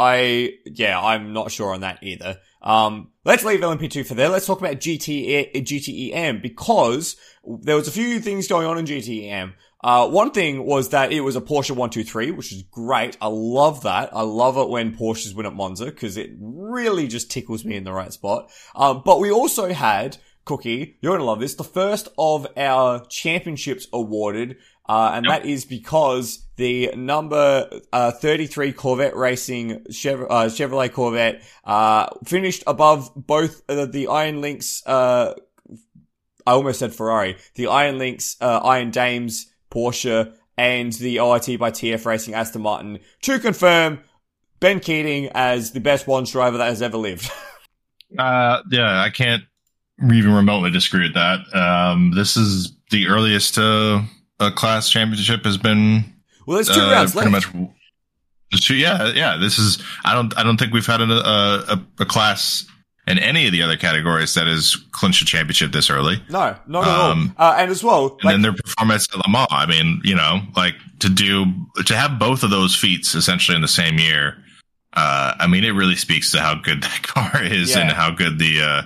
I, yeah, I'm not sure on that either. Um, let's leave LMP2 for there. Let's talk about GTE, GTEM because there was a few things going on in GTEM. Uh, one thing was that it was a Porsche 123, which is great. I love that. I love it when Porsches win at Monza because it really just tickles me in the right spot. Um, but we also had, Cookie, you're gonna love this, the first of our championships awarded uh, and that is because the number uh, 33 Corvette Racing Chev- uh, Chevrolet Corvette uh, finished above both uh, the Iron Lynx. Uh, I almost said Ferrari. The Iron Lynx, uh, Iron Dames Porsche, and the ORT by TF Racing Aston Martin to confirm Ben Keating as the best Wands driver that has ever lived. [LAUGHS] Uh, yeah, I can't even remotely disagree with that. Um, this is the earliest uh, a class championship has been. well, there's two uh, rounds pretty left. much. Yeah, yeah. This is. I don't. I don't think we've had a, a, a class in any of the other categories that has clinched a championship this early. No, not at Um, all. Uh, and as well, And like- then their performance at Le Mans. I mean, you know, like to do to have both of those feats essentially in the same year. Uh, I mean, it really speaks to how good that [LAUGHS] car is Yeah. and how good the uh,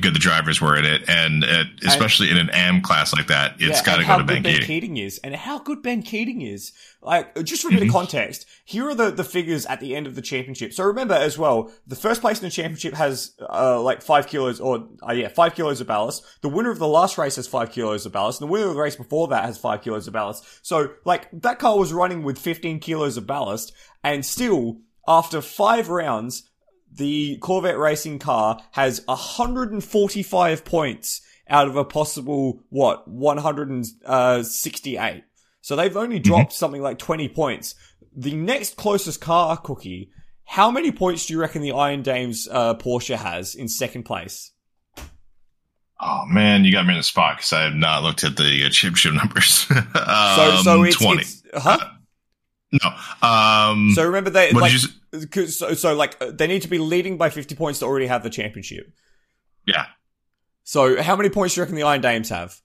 good the drivers were in it, and it, especially in an AM class like that, it's Yeah, got to go to Ben Ben Keating. Keating is, and how good Ben Keating is. Like, just for a bit Mm-hmm. of context, here are the, the figures at the end of the championship. So remember as well, the first place in the championship has, uh, like five kilos, or, uh, yeah, five kilos of ballast. The winner of the last race has five kilos of ballast, and the winner of the race before that has five kilos of ballast. So, like, that car was running with 15 kilos of ballast, and still, after five rounds, the Corvette racing car has 145 points out of a possible, what, 168. So they've only dropped something like 20 points. The next closest car, Cookie, how many points do you reckon the Iron Dames uh, Porsche has in second place? Oh man, you got me in the spot because I have not looked at the uh, championship numbers. um, [LAUGHS] So, so it's, twenty. it's huh? No. Um, So remember they like, you? so, so like uh, they need to be leading by 50 points to already have the championship. Yeah. So how many points do you reckon the Iron Dames have?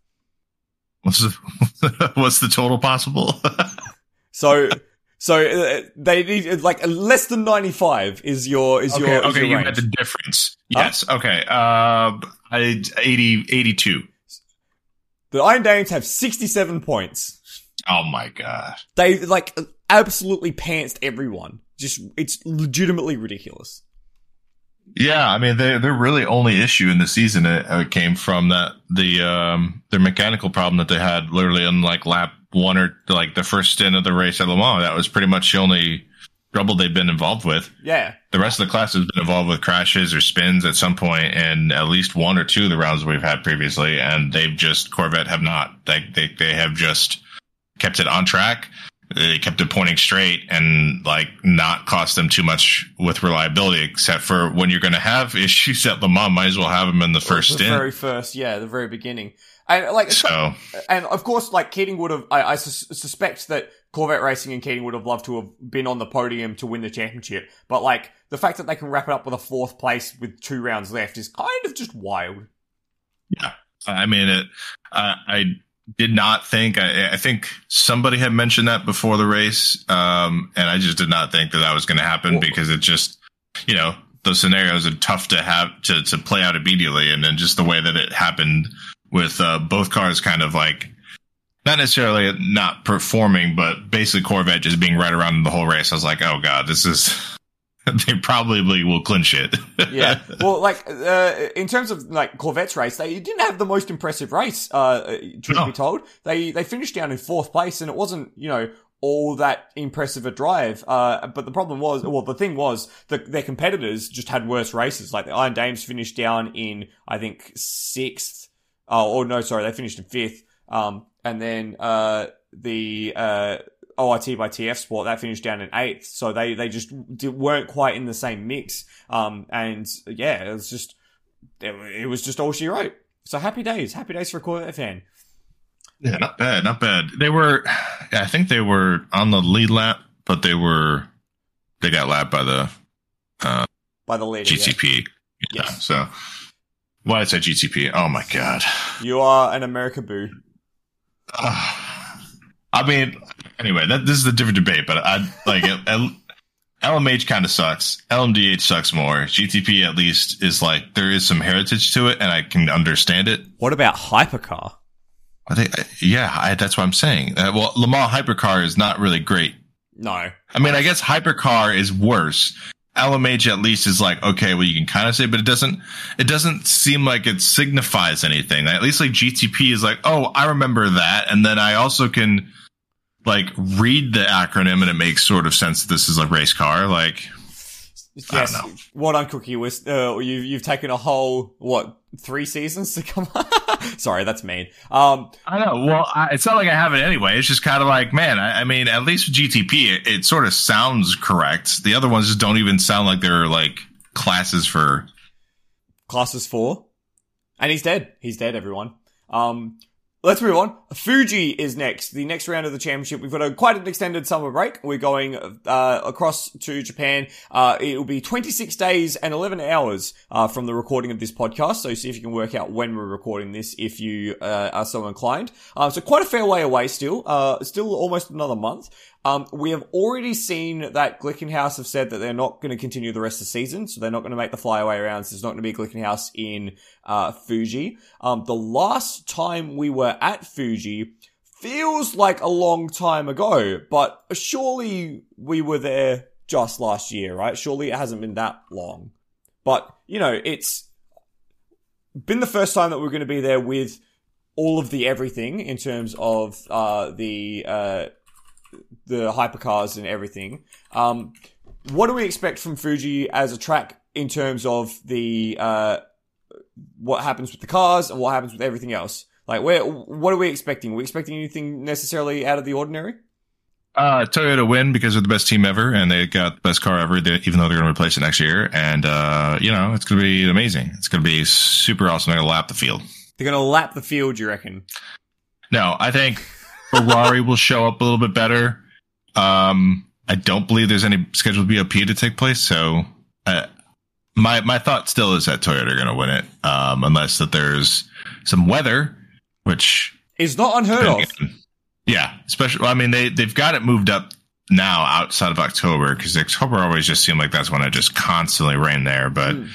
What's the [LAUGHS] what's the total possible? [LAUGHS] So, so uh, they need like less than ninety five is your is okay, your is okay, your you range. the difference. Huh? Yes. Okay. Uh, I 80, 82. The Iron Dames have sixty seven points. Oh my god. They like absolutely pantsed everyone. Just it's legitimately ridiculous. Yeah, I mean, their their really only issue in the season it, uh, came from that the um their mechanical problem that they had literally on like lap one or like the first stint of the race at Le Mans. That was pretty much the only trouble they've been involved with. Yeah, The rest of the class has been involved with crashes or spins at some point in at least one or two of the rounds we've had previously, and they've just Corvette have not. They they they have just kept it on track. They kept it pointing straight and like not cost them too much with reliability, except for when you're going to have [LAUGHS] issues at Le Mans, might as well have them in the first the stint. very first, yeah, the very beginning, and like so and of course, like Keating would have. I, I sus- suspect that Corvette Racing and Keating would have loved to have been on the podium to win the championship. But like the fact that they can wrap it up with a fourth place with two rounds left is kind of just wild. Yeah. I mean, it. Uh, I did not think. I, I think somebody had mentioned that before the race, um, and I just did not think that that was going to happen because it just, you know, those scenarios are tough to have to to play out immediately, and then just the way that it happened with uh, both cars, kind of like not necessarily not performing, but basically Corvette just being right around the whole race. I was like, oh god, this is. [LAUGHS] they probably will clinch it. [LAUGHS] yeah. Well, like uh, in terms of like Corvette's race, they didn't have the most impressive race. Uh, truth no. be told, they they finished down in fourth place, and it wasn't you know all that impressive a drive. Uh, but the problem was, well, the thing was that their competitors just had worse races. Like the Iron Dames finished down in, I think, sixth. Oh, or no, sorry, they finished in fifth. Um, and then, uh, the, uh, ORT by TF Sport, that finished down in eighth. So they, they just weren't quite in the same mix. Um, and yeah, it was just, it, it was just all she wrote. So happy days, happy days for a Corvette fan. Yeah, not bad, not bad. They were, I think they were on the lead lap, but they were, they got lapped by the, uh, by the leader, GTP. Yeah. yeah. So, why is that GTP? Oh my god. You are an America boo. Uh, I mean, anyway, that this is a different debate, but I like [LAUGHS] L- LMH kind of sucks. LMDH sucks more. GTP at least is like there is some heritage to it, and I can understand it. What about Hypercar? I think, yeah, I, that's what I'm saying. Uh, well, Le Mans Hypercar is not really great. No. I mean, I guess Hypercar is worse. LMH at least is like, okay, well, you can kind of say, but it doesn't, it doesn't seem like it signifies anything. At least like GTP is like, oh, I remember that. And then I also can like read the acronym and it makes sort of sense that this is a race car. Like, yes, what I'm cooking with, uh, you, you've taken a whole, what, three seasons to come [LAUGHS] Sorry, that's mean. Um, I know. Well, I, it's not like I have it anyway. It's just kind of like, man, I, I, mean, at least with GTP, it, it, sort of sounds correct. The other ones just don't even sound like they're like classes for. Classes for? And he's dead. He's dead, everyone. Um, Let's move on. Fuji is next. The next round of the championship. We've got a quite an extended summer break. We're going uh, across to Japan. Uh, it will be 26 days and 11 hours uh, from the recording of this podcast. So see if you can work out when we're recording this if you uh, are so inclined. Uh, so quite a fair way away still. Uh, still almost another month. Um, we have already seen that Glickenhaus have said that they're not going to continue the rest of the season, so they're not going to make the flyaway rounds. There's not going to be Glickenhaus in uh, Fuji. Um, the last time we were at Fuji feels like a long time ago, but surely we were there just last year, right? Surely it hasn't been that long. But, you know, it's been the first time that we're going to be there with all of the everything in terms of uh, the uh, the hypercars and everything. Um, what do we expect from Fuji as a track in terms of the uh, what happens with the cars and what happens with everything else? Like, where what are we expecting? Are we expecting anything necessarily out of the ordinary? Uh, Toyota win because they're the best team ever and they got the best car ever, even though they're going to replace it next year. And, uh, you know, it's going to be amazing. It's going to be super awesome. They're going to lap the field. They're going to lap the field, you reckon? No, I think Ferrari will show up a little bit better. Um, I don't believe there's any scheduled BOP to take place. So, uh, my my thought still is that Toyota are going to win it, um, unless that there's some weather, which is not unheard of. Yeah, especially. Well, I mean, they they've got it moved up now outside of October because October always just seemed like that's when it just constantly rained there. But mm.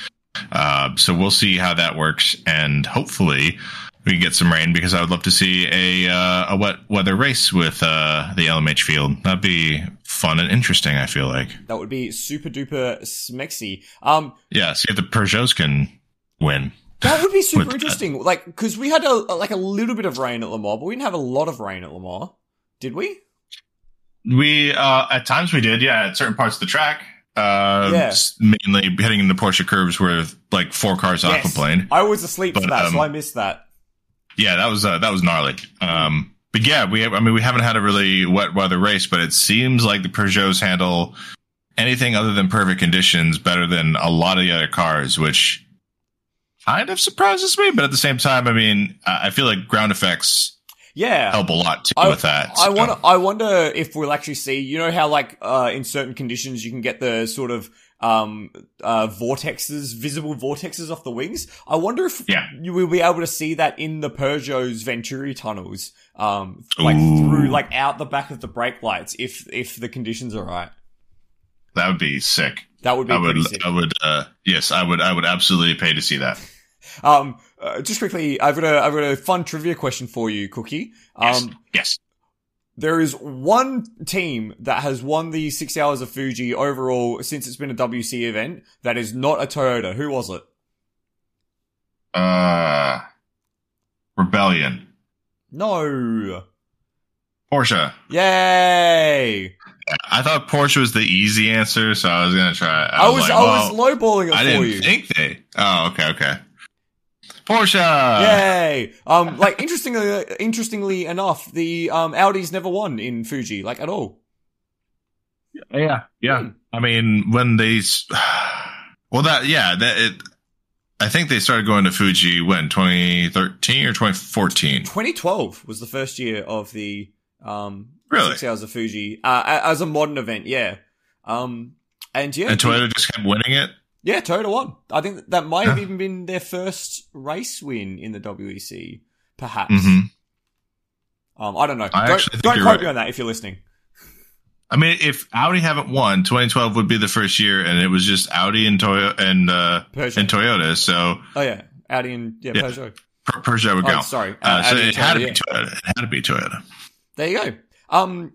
uh, so we'll see how that works, and hopefully we can get some rain because I would love to see a uh, a wet weather race with uh, the LMH field. That'd be fun and interesting. I feel like that would be super duper smexy. Um, yeah, see if the Peugeots can win. That would be super interesting. Like, because we had a like a little bit of rain at Le Mans, but we didn't have a lot of rain at Le Mans, did we? We uh, at times we did, yeah, at certain parts of the track. Uh, yeah. mainly heading into the Porsche curves where like four cars yes. aquaplane. I was asleep but, for that, um, so I missed that. Yeah, that was uh, that was gnarly. Um, but yeah, we have, I mean we haven't had a really wet weather race, but it seems like the Peugeots handle anything other than perfect conditions better than a lot of the other cars, which kind of surprises me. But at the same time, I mean, I feel like ground effects yeah help a lot too I, with that. So. I wonder I wonder if we'll actually see. You know how like uh, in certain conditions you can get the sort of um, uh, vortexes, visible vortexes off the wings. I wonder if yeah. you will be able to see that in the Peugeot's Venturi tunnels, um, like Ooh. through, like out the back of the brake lights if, if the conditions are right. That would be sick. That would be I would, sick. I would, uh, yes, I would, I would absolutely pay to see that. Um, uh, just quickly, I've got a I've got a fun trivia question for you, Cookie. Yes. Um, yes. there is one team that has won the six hours of Fuji overall since it's been a WEC event that is not a Toyota. Who was it? Uh, Rebellion. No. Porsche. Yay! I thought Porsche was the easy answer, so I was gonna try. I was like, I well, was lowballing it I for didn't you. think they. Oh, okay, okay. Porsche. Yay! Um, like interestingly, interestingly enough, the um Audis never won in Fuji, like at all. Yeah, yeah. Hmm. I mean, when they, [SIGHS] well, that yeah, that it. I think they started going to Fuji when 2013 or 2014. 2012 was the first year of the um Really? six hours of Fuji uh, as a modern event. Yeah. Um, and yeah, And Toyota just kept winning it. Yeah, Toyota won. I think that might have even been their first race win in the WEC, perhaps. hmm Um, I don't know. I don't don't quote right. me on that if you're listening. I mean, if Audi haven't won, 2012 would be the first year, and it was just Audi and Toyota and uh, Peugeot. and Toyota. So oh yeah, Audi and yeah, Yeah. Peugeot. Per- Peugeot would Oh, count. sorry. Uh, so it had to be yeah. Toyota. It had to be Toyota. There you go. Um,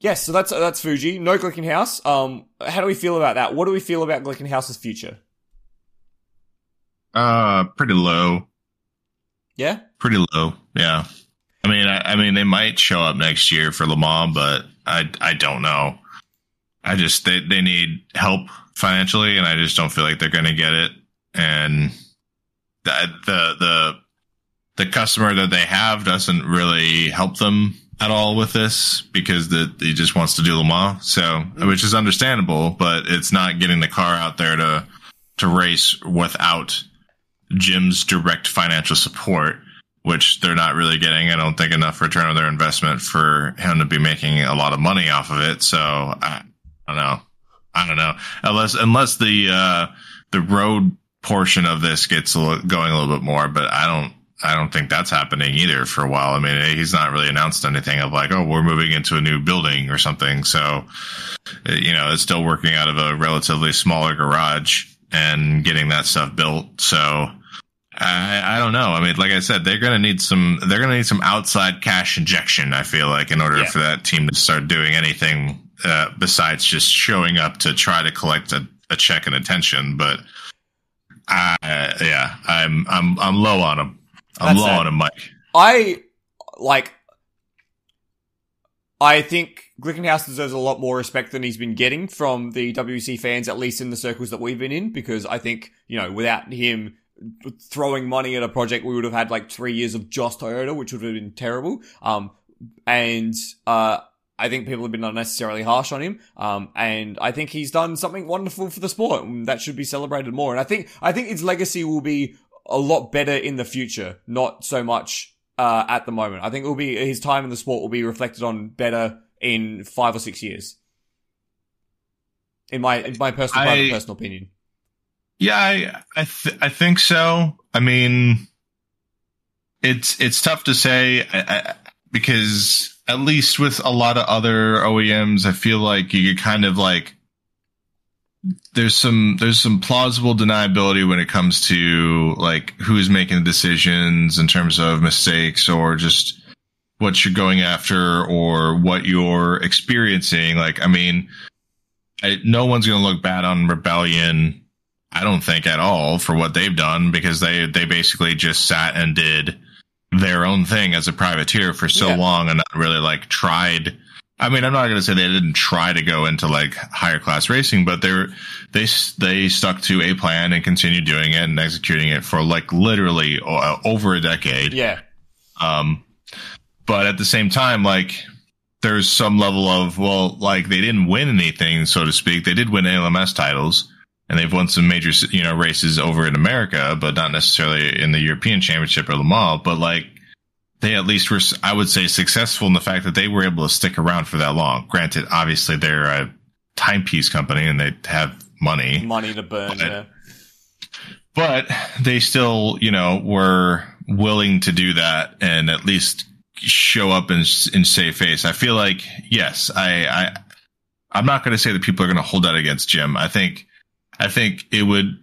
yes, so that's that's Fuji. No Glickenhaus. Um, how do we feel about that? What do we feel about Glickenhaus's future? Uh, pretty low. Yeah. Pretty low. Yeah. I mean, I, I mean, they might show up next year for Le Mans, but I, I don't know. I just they they need help financially, and I just don't feel like they're going to get it. And the the the the customer that they have doesn't really help them at all with this because the, he just wants to do Le Mans, so which is understandable, but it's not getting the car out there to to race without Jim's direct financial support, which they're not really getting. I don't think enough return on their investment for him to be making a lot of money off of it. So I, I don't know. I don't know unless unless the uh, the road portion of this gets a li- going a little bit more, but I don't. I don't think that's happening either for a while. I mean, he's not really announced anything of like, oh, we're moving into a new building or something. So, uh, you know, it's still working out of a relatively smaller garage and getting that stuff built. So, I, I don't know. I mean, like I said, they're going to need some, they're going to need some outside cash injection, I feel like, in order Yeah. for that team to start doing anything, uh, besides just showing up to try to collect a, a check and attention. But, I, yeah, I'm, I'm, I'm low on him. I'm That's low on him, Mike. I like. I think Glickenhaus deserves a lot more respect than he's been getting from the WEC fans, at least in the circles that we've been in, because I think, you know, without him throwing money at a project, we would have had like three years of just Toyota, which would have been terrible. Um, and, uh, I think people have been unnecessarily harsh on him. Um, and I think he's done something wonderful for the sport that should be celebrated more. And I think, I think his legacy will be a lot better in the future, not so much uh, at the moment. I think it will be his time in the sport will be reflected on better in five or six years. In my in my personal I- personal opinion. Yeah, I I, th- I think so. I mean, it's it's tough to say I, because at least with a lot of other OEMs, I feel like you could kind of like there's some there's some plausible deniability when it comes to like who's making the decisions in terms of mistakes or just what you're going after or what you're experiencing. Like, I mean, I, no one's going to look bad on Rebellion. I don't think at all for what they've done because they they basically just sat and did their own thing as a privateer for so Yeah. long and not really like tried. I mean, I'm not going to say they didn't try to go into like higher class racing, but they're they they stuck to a plan and continued doing it and executing it for like literally uh, over a decade. Yeah, Um, but at the same time, like there's some level of well, like they didn't win anything, so to speak. They did win LMS titles, and they've won some major, you know, races over in America, but not necessarily in the European Championship or Le Mans. But like they at least were, I would say, successful in the fact that they were able to stick around for that long. Granted, obviously they're a timepiece company and they have money money to burn. But- Yeah, but they still, you know, were willing to do that and at least show up and, and save face. I feel like, yes, I, I, I'm not going to say that people are going to hold that against Jim. I think I think it would.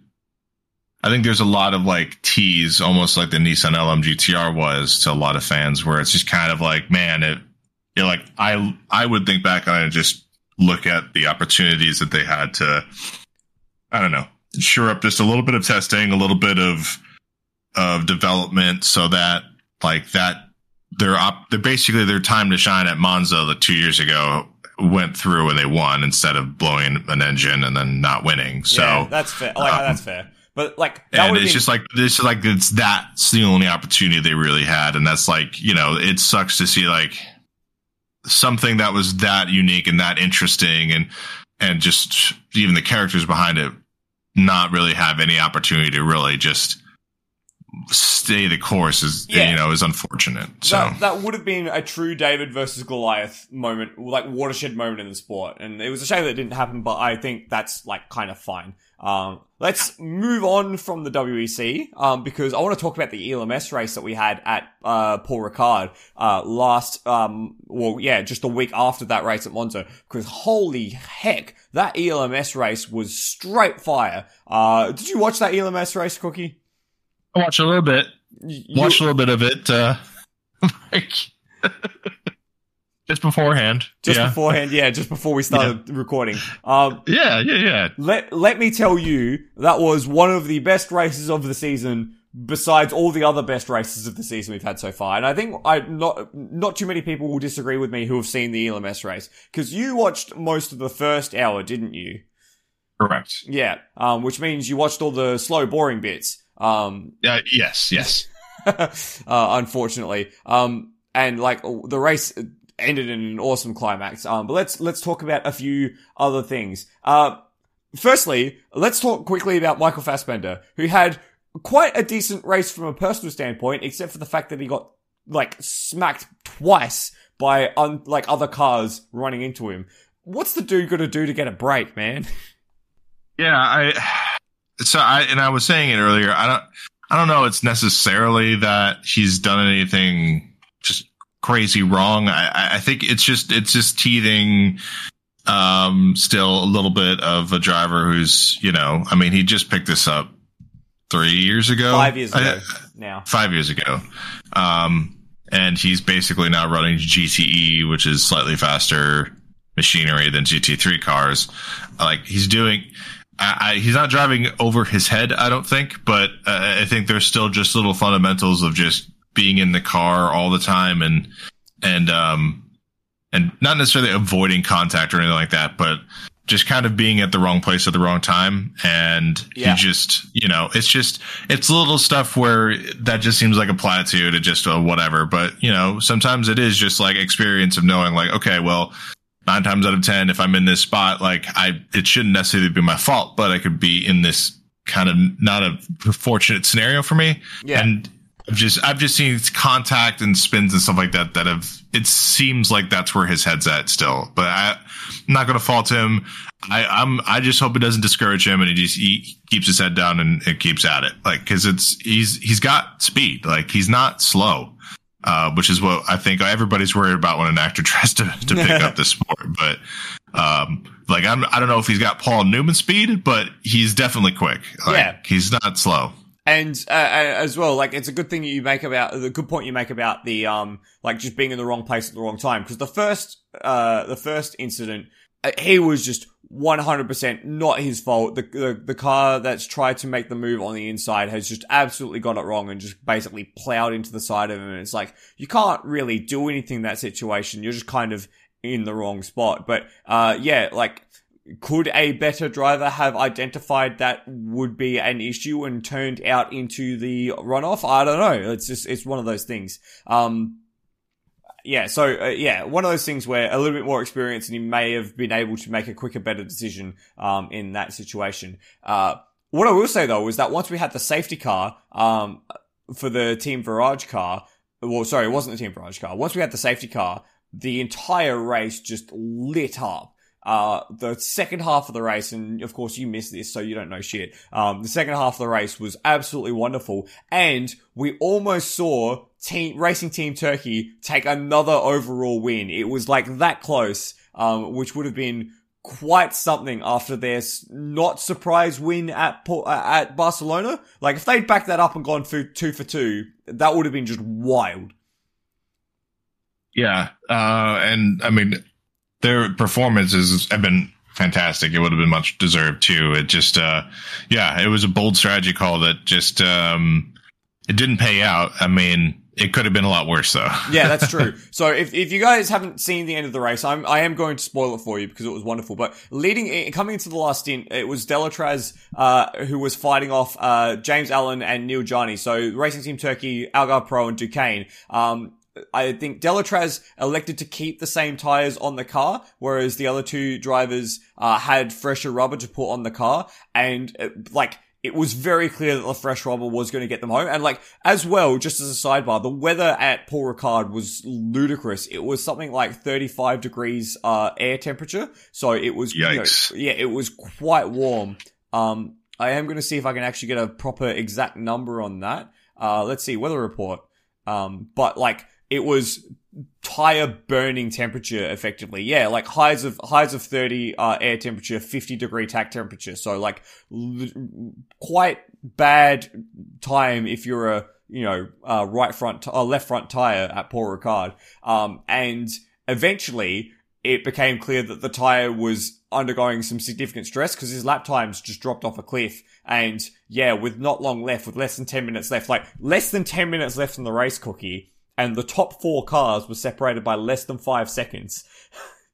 I think there's a lot of like tease, almost like the Nissan LM GTR was to a lot of fans, where it's just kind of like, man, it. You know, like I, I would think back on it and just look at the opportunities that they had to, I don't know, sure up just a little bit of testing, a little bit of of development, so that like that their op, they're basically their time to shine at Monza the two years ago went through and they won instead of blowing an engine and then not winning. So yeah, that's fair. Like um, that's fair. But like, and it's been- just like this is like it's that's the only opportunity they really had, and that's like you know it sucks to see like something that was that unique and that interesting and and just even the characters behind it not really have any opportunity to really just stay the course is yeah. you know is unfortunate. So that, that, would have been a true David versus Goliath moment, like watershed moment in the sport, and it was a shame that it didn't happen. But I think that's like kind of fine. Um, let's move on from the WEC um, because I want to talk about the ELMS race that we had at uh, Paul Ricard uh, last. Um, well, yeah, just a week after that race at Monza. Because holy heck, that ELMS race was straight fire. Uh, did you watch that ELMS race, Cookie? I watched a little bit. You, watched a little bit of it. Uh, [LAUGHS] like, [LAUGHS] just beforehand. Just yeah. beforehand, yeah. Just before we started yeah. recording. Um, yeah, yeah, yeah. Let Let me tell you, that was one of the best races of the season. Besides all the other best races of the season we've had so far, and I think I not not too many people will disagree with me who have seen the ELMS race because you watched most of the first hour, didn't you? Correct. Yeah, um, which means you watched all the slow, boring bits. Um, uh, yes, yes. [LAUGHS] uh, unfortunately, um, and like the race ended in an awesome climax. Um, but let's let's talk about a few other things. Uh, firstly, let's talk quickly about Michael Fassbender, who had quite a decent race from a personal standpoint, except for the fact that he got like smacked twice by un- like other cars running into him. What's the dude gonna do to get a break, man? [LAUGHS] Yeah, I so I and I was saying it earlier. I don't I don't know. It's necessarily that he's done anything crazy wrong. I, I think it's just it's just teething um still a little bit of a driver who's you know I mean he just picked this up three years ago. Five years ago I, now. five years ago. Um and he's basically now running GTE which is slightly faster machinery than GT3 cars. Like he's doing I, he's not driving over his head, I don't think, but uh, I think there's still just little fundamentals of just being in the car all the time and and um and not necessarily avoiding contact or anything like that, but just kind of being at the wrong place at the wrong time. And yeah. he just, you know, it's just, it's little stuff where that just seems like a platitude. It just, uh, whatever. But, you know, sometimes it is just like experience of knowing like, okay, well, nine times out of 10, if I'm in this spot, like I, it shouldn't necessarily be my fault, but I could be in this kind of not a fortunate scenario for me. Yeah. And I've just, I've just seen contact and spins and stuff like that that have, it seems like that's where his head's at still, but I, I'm not going to fault him. I, I'm, I just hope it doesn't discourage him and he just, he keeps his head down and, and keeps at it. Like, cause it's, he's, he's got speed. Like he's not slow uh, which is what I think everybody's worried about when an actor [LAUGHS] tries to, to pick up the sport. But, um, like I'm, I don't know if he's got Paul Newman speed, but he's definitely quick. Like, yeah. He's not slow. And uh, as well, like it's a good thing you make about the good point you make about the um like just being in the wrong place at the wrong time because the first uh the first incident uh, he was just 100% not his fault. The, the, the car that's tried to make the move on the inside has just absolutely got it wrong and just basically plowed into the side of him. And it's like, you can't really do anything in that situation. You're just kind of in the wrong spot. But, uh, yeah, like, could a better driver have identified that would be an issue and turned out into the runoff? I don't know. It's just, it's one of those things. Um, yeah, so uh, yeah, one of those things where a little bit more experience and he may have been able to make a quicker, better decision um, in that situation. Uh, what I will say though is that once we had the safety car um, for the Team Virage car, well, sorry, it wasn't the Team Virage car. Once we had the safety car, the entire race just lit up. Uh, the second half of the race, and of course you missed this, so you don't know shit. Um, the second half of the race was absolutely wonderful, and we almost saw team racing team Turkey take another overall win. It was like that close, um, which would have been quite something after their not surprise win at at Barcelona. Like if they'd backed that up and gone for two for two, that would have been just wild. Yeah, uh, and I mean their performances have been fantastic. It would have been much deserved too. It just, uh, yeah, it was a bold strategy call that just, um, it didn't pay out. I mean, it could have been a lot worse though. [LAUGHS] yeah, that's true. [LAUGHS] So if, if you guys haven't seen the end of the race, I'm, I am going to spoil it for you because it was wonderful. But leading, coming into the last stint, it was Delétraz, uh, who was fighting off, uh, James Allen and Neel So Racing Team Turkey, Algarve Pro and Duqueine. Um, I think Delétraz elected to keep the same tires on the car, whereas the other two drivers uh, had fresher rubber to put on the car, and uh, like it was very clear that the fresh rubber was going to get them home. And like, as well, just as a sidebar, the weather at Paul Ricard was ludicrous. It was something like 35 degrees, uh, air temperature. So it was, Yikes. You know, yeah, it was quite warm. Um, I am going to see if I can actually get a proper exact number on that. Uh, let's see, weather report. Um, but like, it was tire burning temperature effectively. Yeah, like highs of highs of 30 uh, air temperature, 50 degree tach temperature. So like l- quite bad time if you're a, you know, uh, right front, t- uh, left front tire at Paul Ricard. Um, and eventually it became clear that the tire was undergoing some significant stress because his lap times just dropped off a cliff. And yeah, with not long left, with less than 10 minutes left, like less than 10 minutes left in the race cookie, and the top four cars were separated by less than five seconds.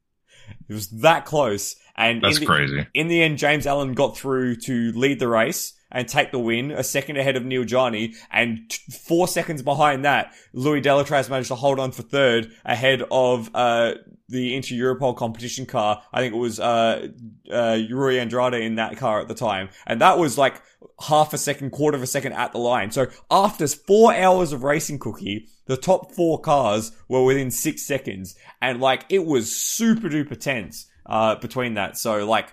[LAUGHS] it was that close. And that's in the, crazy. In the end, James Allen got through to lead the race and take the win, a second ahead of Neel Jani, and t- four seconds behind that, Louis Delétraz managed to hold on for third ahead of uh, the Inter Europol competition car. I think it was uh, uh, Rui Andrade in that car at the time, and that was like half a second, quarter of a second at the line. So after four hours of racing, Cookie, the top four cars were within six seconds, and like it was super duper tense uh, between that. So like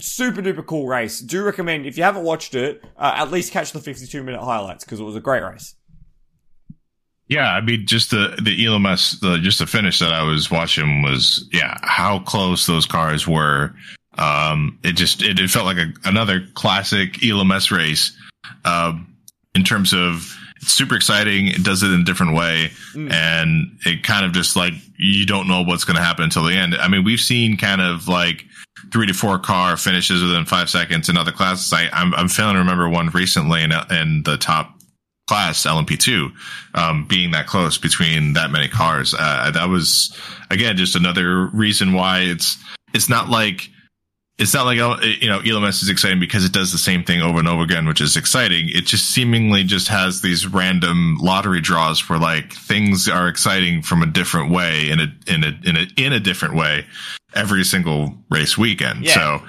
super duper cool race. Do recommend if you haven't watched it, uh, at least catch the 52 minute highlights because it was a great race. Yeah, I mean, just the the ELMS, the just the finish that I was watching was yeah, how close those cars were. Um, it just it, it felt like a, another classic ELMS race. Um, in terms of it's super exciting. It does it in a different way. Mm. And it kind of just like, you don't know what's going to happen until the end. I mean, we've seen kind of like three to four car finishes within five seconds in other classes. I, I'm, I'm failing to remember one recently in, in the top class, LMP2, um, being that close between that many cars. Uh, that was, again, just another reason why it's, it's not like, it's not like uh, you know ELMS is exciting because it does the same thing over and over again, which is exciting. It just seemingly just has these random lottery draws where like things are exciting from a different way in a in a in a in a different way every single race weekend. Yeah. So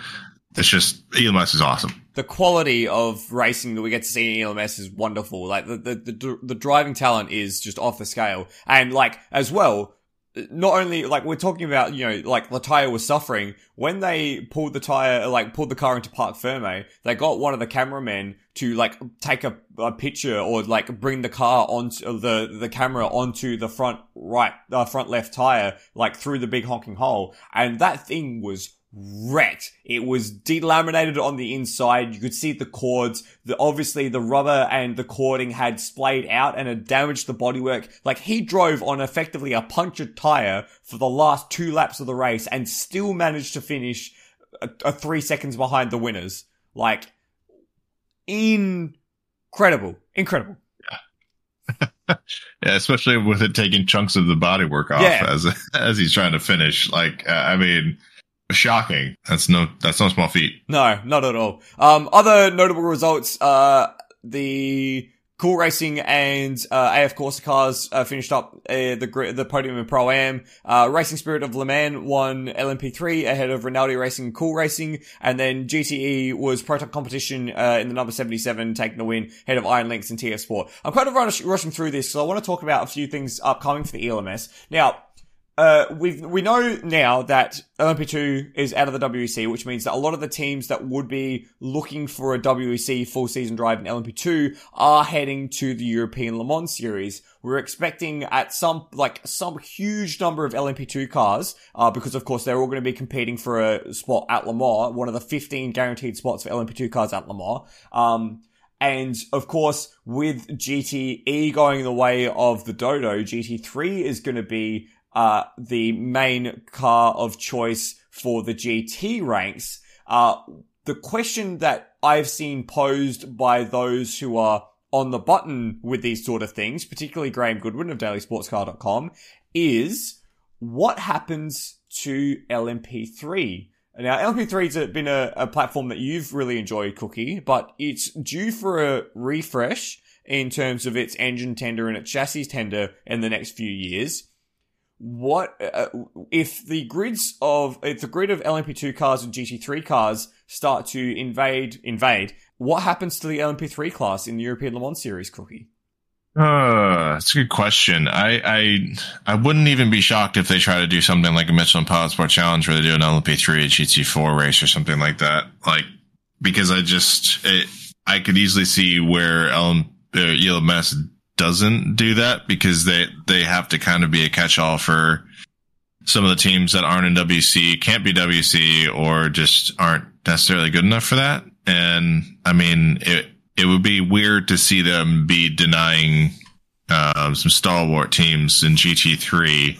it's just ELMS is awesome. The quality of racing that we get to see in ELMS is wonderful. Like the the the, the driving talent is just off the scale, and like as well not only like we're talking about, you know, like the tire was suffering when they pulled the tire, like pulled the car into parc ferme. They got one of the cameramen to like take a, a picture or like bring the car onto the the camera onto the front right, uh, front left tire, like through the big honking hole, and that thing was wrecked. It was delaminated on the inside. You could see the cords. The, obviously the rubber and the cording had splayed out and had damaged the bodywork. Like he drove on effectively a punctured tire for the last two laps of the race and still managed to finish a, a three seconds behind the winners. Like incredible, incredible. yeah, [LAUGHS] especially with it taking chunks of the bodywork off yeah. as as he's trying to finish. Like, uh, I mean, Shocking. That's no, that's no small feat. No, not at all. Um, other notable results, uh, the Cool Racing and uh, AF Corse cars uh, finished up uh, the the podium in Pro Am. Uh, Racing Spirit of Le Mans won LMP3 ahead of Rinaldi Racing Cool Racing, and then GTE was Proton Competition uh, in the number 77, taking the win ahead of Iron Lynx and TF Sport. I'm kind of rush- rushing through this, so I want to talk about a few things upcoming for the ELMS. Now, uh, we we know now that LMP2 is out of the WEC, which means that a lot of the teams that would be looking for a WEC full season drive in LMP2 are heading to the European Le Mans series. We're expecting at some, like, some huge number of LMP2 cars, uh, because of course they're all going to be competing for a spot at Le Mans, one of the 15 guaranteed spots for LMP2 cars at Le Mans. Um, and of course, with GTE going the way of the Dodo, GT3 is going to be uh, the main car of choice for the GT ranks. Uh, the question that I've seen posed by those who are on the button with these sort of things, particularly Graham Goodwin of dailysportscar.com, is what happens to LMP3? Now, LMP3 has been a, a platform that you've really enjoyed, Cookie, but it's due for a refresh in terms of its engine tender and its chassis tender in the next few years what uh, if the grids of if the grid of LMP2 cars and GT3 cars start to invade invade? What happens to the LMP3 class in the European Le Mans Series, Cookie? Uh, that's a good question. I, I I wouldn't even be shocked if they try to do something like a Michelin Pilot Sport Challenge where they do an LMP3 GT4 race or something like that. Like because I just it, I could easily see where LM, uh, ELMS doesn't do that because they they have to kind of be a catch-all for some of the teams that aren't in WC, can't be WC, or just aren't necessarily good enough for that. And I mean, it it would be weird to see them be denying uh, some stalwart teams in GT3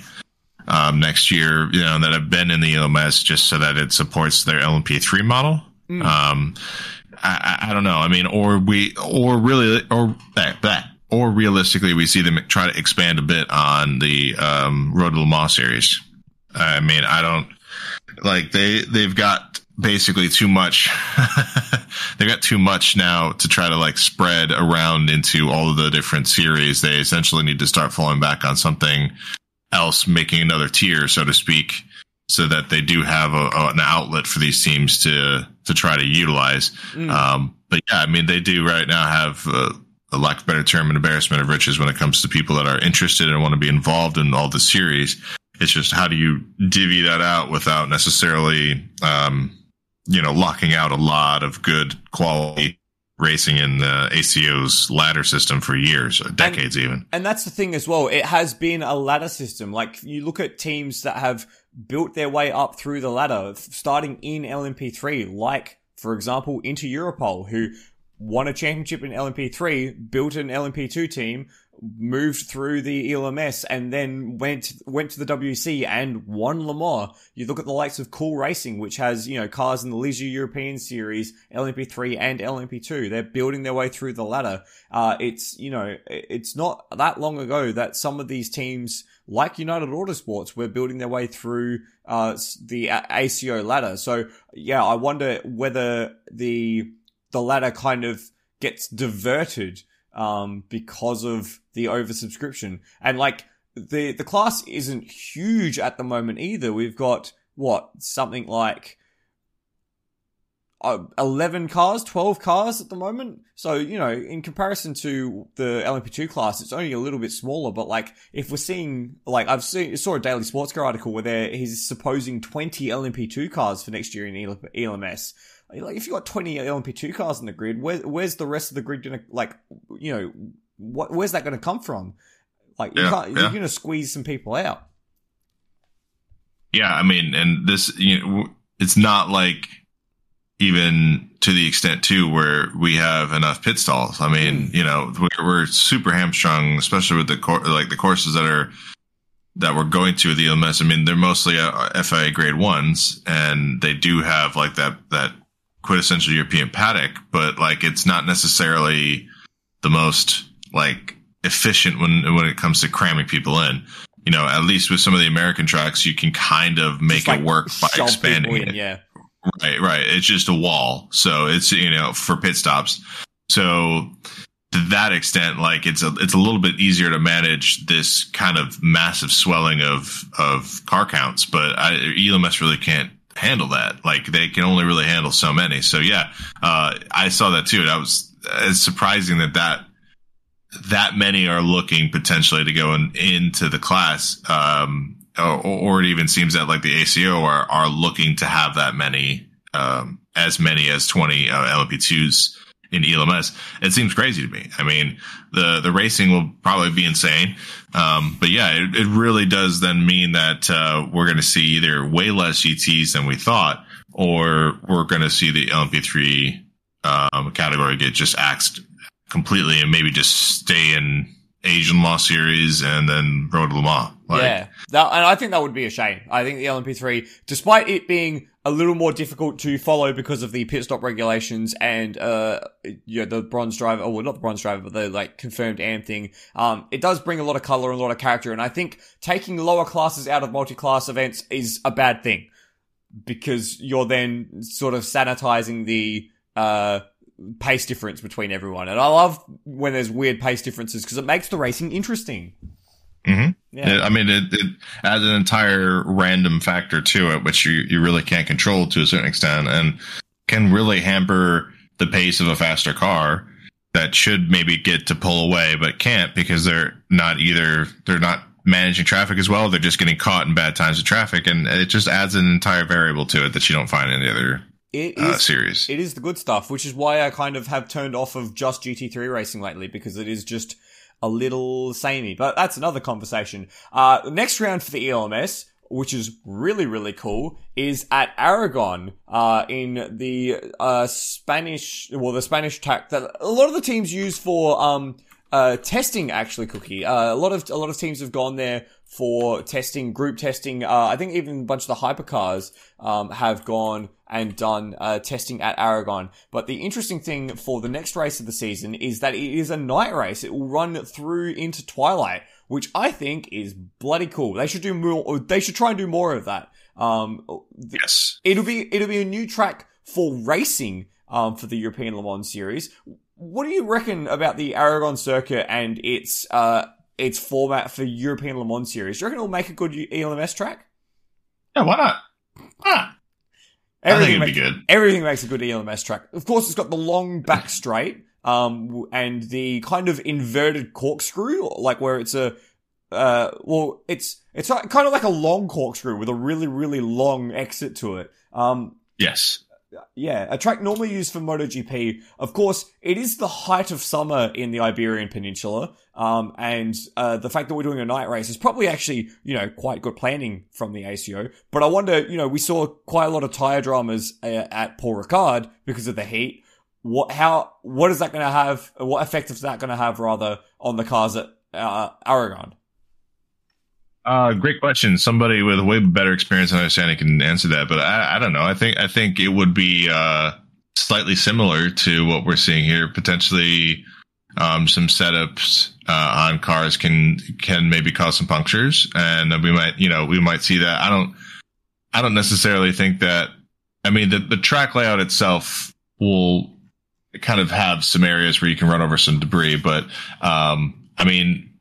um, next year, you know, that have been in the LMS just so that it supports their LMP3 model. Mm. Um, I, I, don't know. I mean, or we, or really, or that, that or realistically, we see them try to expand a bit on the um, Road to Le Mans series. I mean, I don't like they they've got basically too much. [LAUGHS] they got too much now to try to like spread around into all of the different series. They essentially need to start falling back on something else, making another tier, so to speak, so that they do have a, a, an outlet for these teams to to try to utilize. Mm. Um, but yeah, I mean, they do right now have. Uh, a lack of better term, an embarrassment of riches when it comes to people that are interested and want to be involved in all the series. It's just how do you divvy that out without necessarily, um, you know, locking out a lot of good quality racing in the ACO's ladder system for years, decades and, even. And that's the thing as well. It has been a ladder system. Like you look at teams that have built their way up through the ladder, starting in LMP3, like for example, Inter Europol, who won a championship in LMP3, built an LMP2 team, moved through the ELMS, and then went went to the WC and won Le Mans. You look at the likes of Cool Racing, which has you know cars in the Leisure European Series, LMP3 and LMP2. They're building their way through the ladder. Uh, it's you know it's not that long ago that some of these teams like United Autosports were building their way through uh, the ACO ladder. So yeah, I wonder whether the the latter kind of gets diverted um, because of the oversubscription. And like the the class isn't huge at the moment either. We've got what something like uh, 11 cars, 12 cars at the moment. So, you know, in comparison to the LMP2 class, it's only a little bit smaller. But like, if we're seeing, like, I've seen, saw a Daily Sports Car article where he's supposing 20 LMP2 cars for next year in ELMS. Like if you got twenty LMP2 cars in the grid, where, where's the rest of the grid gonna like? You know, what where's that gonna come from? Like you yeah, yeah. you're gonna squeeze some people out. Yeah, I mean, and this you know, it's not like even to the extent too where we have enough pit stalls. I mean, mm. you know, we're, we're, super hamstrung, especially with the cor- like the courses that are that we're going to the LMS. I mean, they're mostly uh, FIA grade ones, and they do have like that that quintessential European paddock, but like it's not necessarily the most like efficient when when it comes to cramming people in. You know, at least with some of the American tracks, you can kind of make like it work by expanding in, it. Yeah. Right, right. It's just a wall. So it's, you know, for pit stops. So to that extent, like it's a, it's a little bit easier to manage this kind of massive swelling of, of car counts, but I, ELMS really can't handle that. Like they can only really handle so many. So yeah, uh, I saw that too. That was it's surprising that that that many are looking potentially to go in, into the class. Um, or, or it even seems that like the ACO are are looking to have that many, um, as many as twenty uh, LMP2s in ELMS. It seems crazy to me. I mean, the the racing will probably be insane, um, but yeah, it, it really does then mean that uh, we're going to see either way less GT3s than we thought, or we're going to see the LMP3 um, category get just axed completely and maybe just stay in Asian Le Mans Series and then Road to Le Mans. Like, yeah, that, and I think that would be a shame. I think the LMP3, despite it being a little more difficult to follow because of the pit stop regulations and uh, you know, the bronze driver, or well, not the bronze driver, but the like confirmed AM thing, um, it does bring a lot of color and a lot of character. And I think taking lower classes out of multi-class events is a bad thing because you're then sort of sanitizing the uh pace difference between everyone. And I love when there's weird pace differences because it makes the racing interesting. Mm-hmm. Yeah. I mean, it, it adds an entire random factor to it, which you, you really can't control to a certain extent and can really hamper the pace of a faster car that should maybe get to pull away, but can't because they're not either, they're not managing traffic as well. They're just getting caught in bad times of traffic. And it just adds an entire variable to it that you don't find in the other it uh, uh, series. It is the good stuff, which is why I kind of have turned off of just GT3 racing lately because it is just a little samey. But that's another conversation. Uh, the next round for the ELMS, which is really really cool, is at Aragon uh, in the uh, Spanish, well, the Spanish track that a lot of the teams use for um, uh, testing. Actually, Cookie, uh, a lot of a lot of teams have gone there for testing, group testing. Uh, I think even a bunch of the hypercars um, have gone and done uh, testing at Aragon. But the interesting thing for the next race of the season is that it is a night race. It will run through into twilight, which I think is bloody cool. They should do more. They should try and do more of that. Um, yes, it'll be it'll be a new track for racing um, for the European Le Mans series. What do you reckon about the Aragon circuit and its uh, its format for European Le Mans series? Do you reckon it'll make a good ELMS track? Yeah, why not? Ah. Everything makes, good. Everything makes a good ELMS track. Of course, it's got the long back straight, um, and the kind of inverted corkscrew, like where it's a, uh, well, it's, it's kind of like a long corkscrew with a really, really long exit to it. Um, yes yeah, a track normally used for MotoGP. Of course, it is the height of summer in the Iberian Peninsula, um, and uh, the fact that we're doing a night race is probably actually, you know, quite good planning from the ACO. But I wonder, you know, we saw quite a lot of tire dramas uh, at Paul Ricard because of the heat. What, how, what is that going to have? What effect is that going to have rather on the cars at uh, Aragon? Uh, great question. Somebody with way better experience and understanding can answer that, but I, I don't know. I think I think it would be uh, slightly similar to what we're seeing here. Potentially, um, some setups uh, on cars can can maybe cause some punctures, and we might you know we might see that. I don't I don't necessarily think that. I mean, the the track layout itself will kind of have some areas where you can run over some debris, but um, I mean,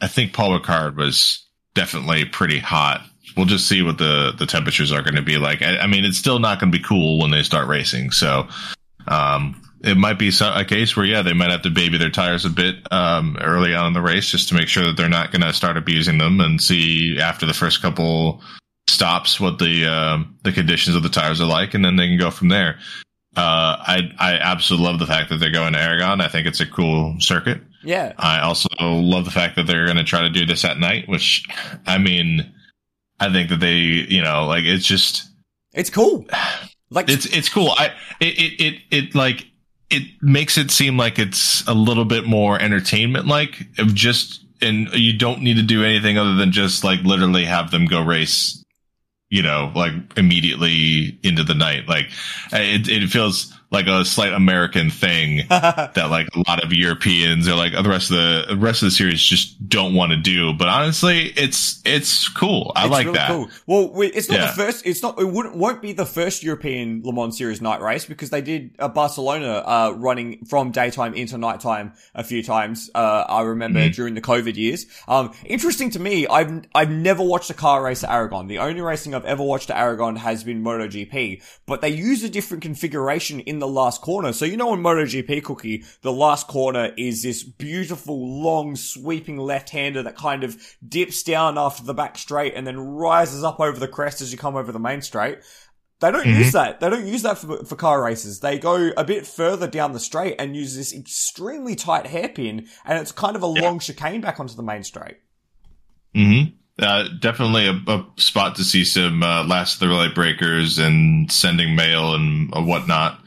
I think Paul Ricard was definitely pretty hot. We'll just see what the the temperatures are going to be like. I, I mean, it's still not going to be cool when they start racing, so um, it might be a case where yeah, they might have to baby their tires a bit um, early on in the race just to make sure that they're not going to start abusing them, and see after the first couple stops what the uh, the conditions of the tires are like, and then they can go from there. Uh, I I absolutely love the fact that they're going to Aragon. I think it's a cool circuit. Yeah. I also love the fact that they're going to try to do this at night, which, I mean, I think that they, you know, like it's just, it's cool. Like it's it's cool. I it it it, it like it makes it seem like it's a little bit more entertainment like of just and you don't need to do anything other than just like literally have them go race you know like immediately into the night like it it feels like a slight American thing [LAUGHS] that like a lot of Europeans or like the rest of the, the rest of the series just don't want to do. But honestly, it's it's cool. I it's like really that. Cool. Well, it's not yeah. the first. It's not. It wouldn't won't be the first European Le Mans Series night race because they did uh, Barcelona uh, running from daytime into nighttime a few times. Uh, I remember mm-hmm. during the COVID years. Um, interesting to me. I've I've never watched a car race at Aragon. The only racing I've ever watched at Aragon has been MotoGP, but they use a different configuration in the last corner. So you know on MotoGP cookie, the last corner is this beautiful, long, sweeping left-hander that kind of dips down after the back straight and then rises up over the crest as you come over the main straight. They don't Mhm. use that. They don't use that for, for car races. They go a bit further down the straight and use this extremely tight hairpin, and it's kind of a Yeah. long chicane back onto the main straight. hmm Uh, definitely a, a spot to see some uh, last of the relay breakers and sending mail and uh, whatnot.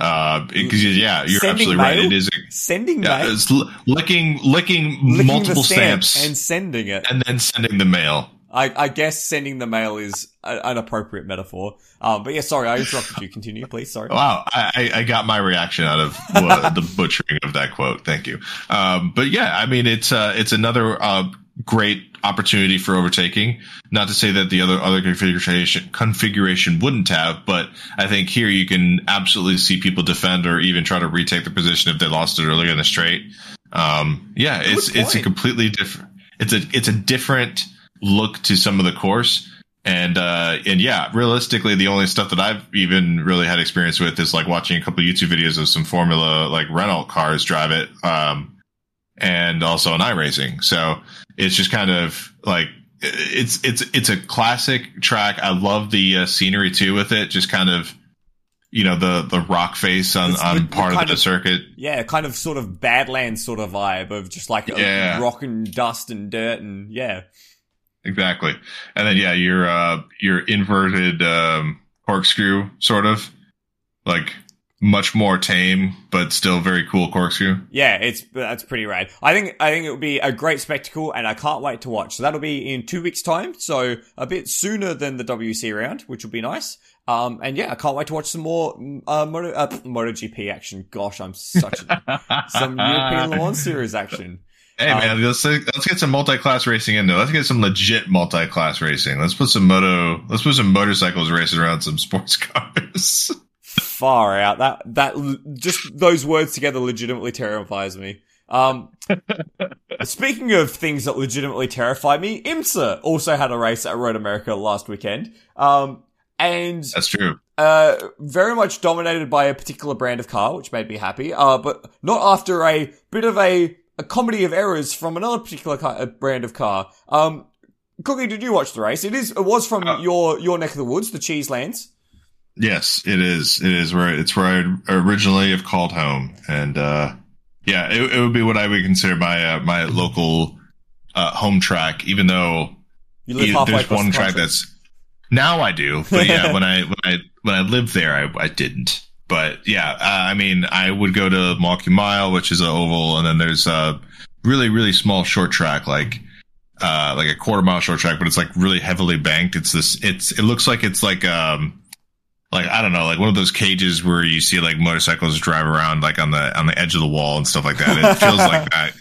Uh, because yeah, you're Sending absolutely right. It is a, Sending yeah, mail, it's l- licking, licking, licking multiple stamp stamps and sending it. and then sending the mail. I, I guess sending the mail is a, an appropriate metaphor. Um, but yeah, sorry, I interrupted you. Continue, please. Sorry. Wow, I, I I got my reaction out of uh, the butchering of that quote. Thank you. Um, but yeah, I mean, it's uh, it's another uh, great opportunity for overtaking. Not to say that the other other configuration configuration wouldn't have, but I think here you can absolutely see people defend or even try to retake the position if they lost it earlier in the straight. Um, yeah, it's Good it's a completely different. It's a it's a different look to some of the course. And uh and yeah, realistically the only stuff that I've even really had experience with is like watching a couple YouTube videos of some Formula like Renault cars drive it um and also on iRacing. So it's just kind of like it's it's it's a classic track. I love the uh, scenery too with it. Just kind of you know the the rock face on It's on part of the of- circuit. Yeah, kind of sort of Badlands sort of vibe of just like Yeah. rock and dust and dirt and yeah. Exactly. And then yeah, your uh your inverted um corkscrew sort of like much more tame but still very cool corkscrew. Yeah, it's that's pretty rad. I think I think it would be a great spectacle, and I can't wait to watch. So that'll be in two weeks' time, so a bit sooner than the WC round, which will be nice. Um, and yeah, I can't wait to watch some more uh, Moto, uh, MotoGP action. Gosh, I'm such a, some European Le Mans Series action. Hey Um, man, let's let's get some multi-class racing in there. Let's get some legit multi-class racing. Let's put some moto. Let's put some motorcycles racing around some sports [LAUGHS] cars. Far out. That that just those words together legitimately terrifies me. Um, [LAUGHS] speaking of things that legitimately terrify me, IMSA also had a race at Road America last weekend. Um, and That's true. uh, very much dominated by a particular brand of car, which made me happy. Uh, but not after a bit of a, a comedy of errors from another particular car, uh, brand of car. Um, Cookie, did you watch the race? It is. It was from Uh, your your neck of the woods, the Cheeselands. Yes, it is. It is where it's where I originally have called home, and uh, yeah, it, it would be what I would consider my uh, my local uh, home track. Even though You live you- halfway there's one the track that's now I do, but yeah, [LAUGHS] when I when I when I lived there, I, I didn't. But yeah, uh, I mean, I would go to Milwaukee Mile, which is an oval, and then there's a really really small short track like. Uh, like a quarter mile short track, but it's like really heavily banked. It's this, it's, it looks like it's like, um, like I don't know, like one of those cages where you see like motorcycles drive around like on the on the edge of the wall and stuff like that. It feels like [LAUGHS] that.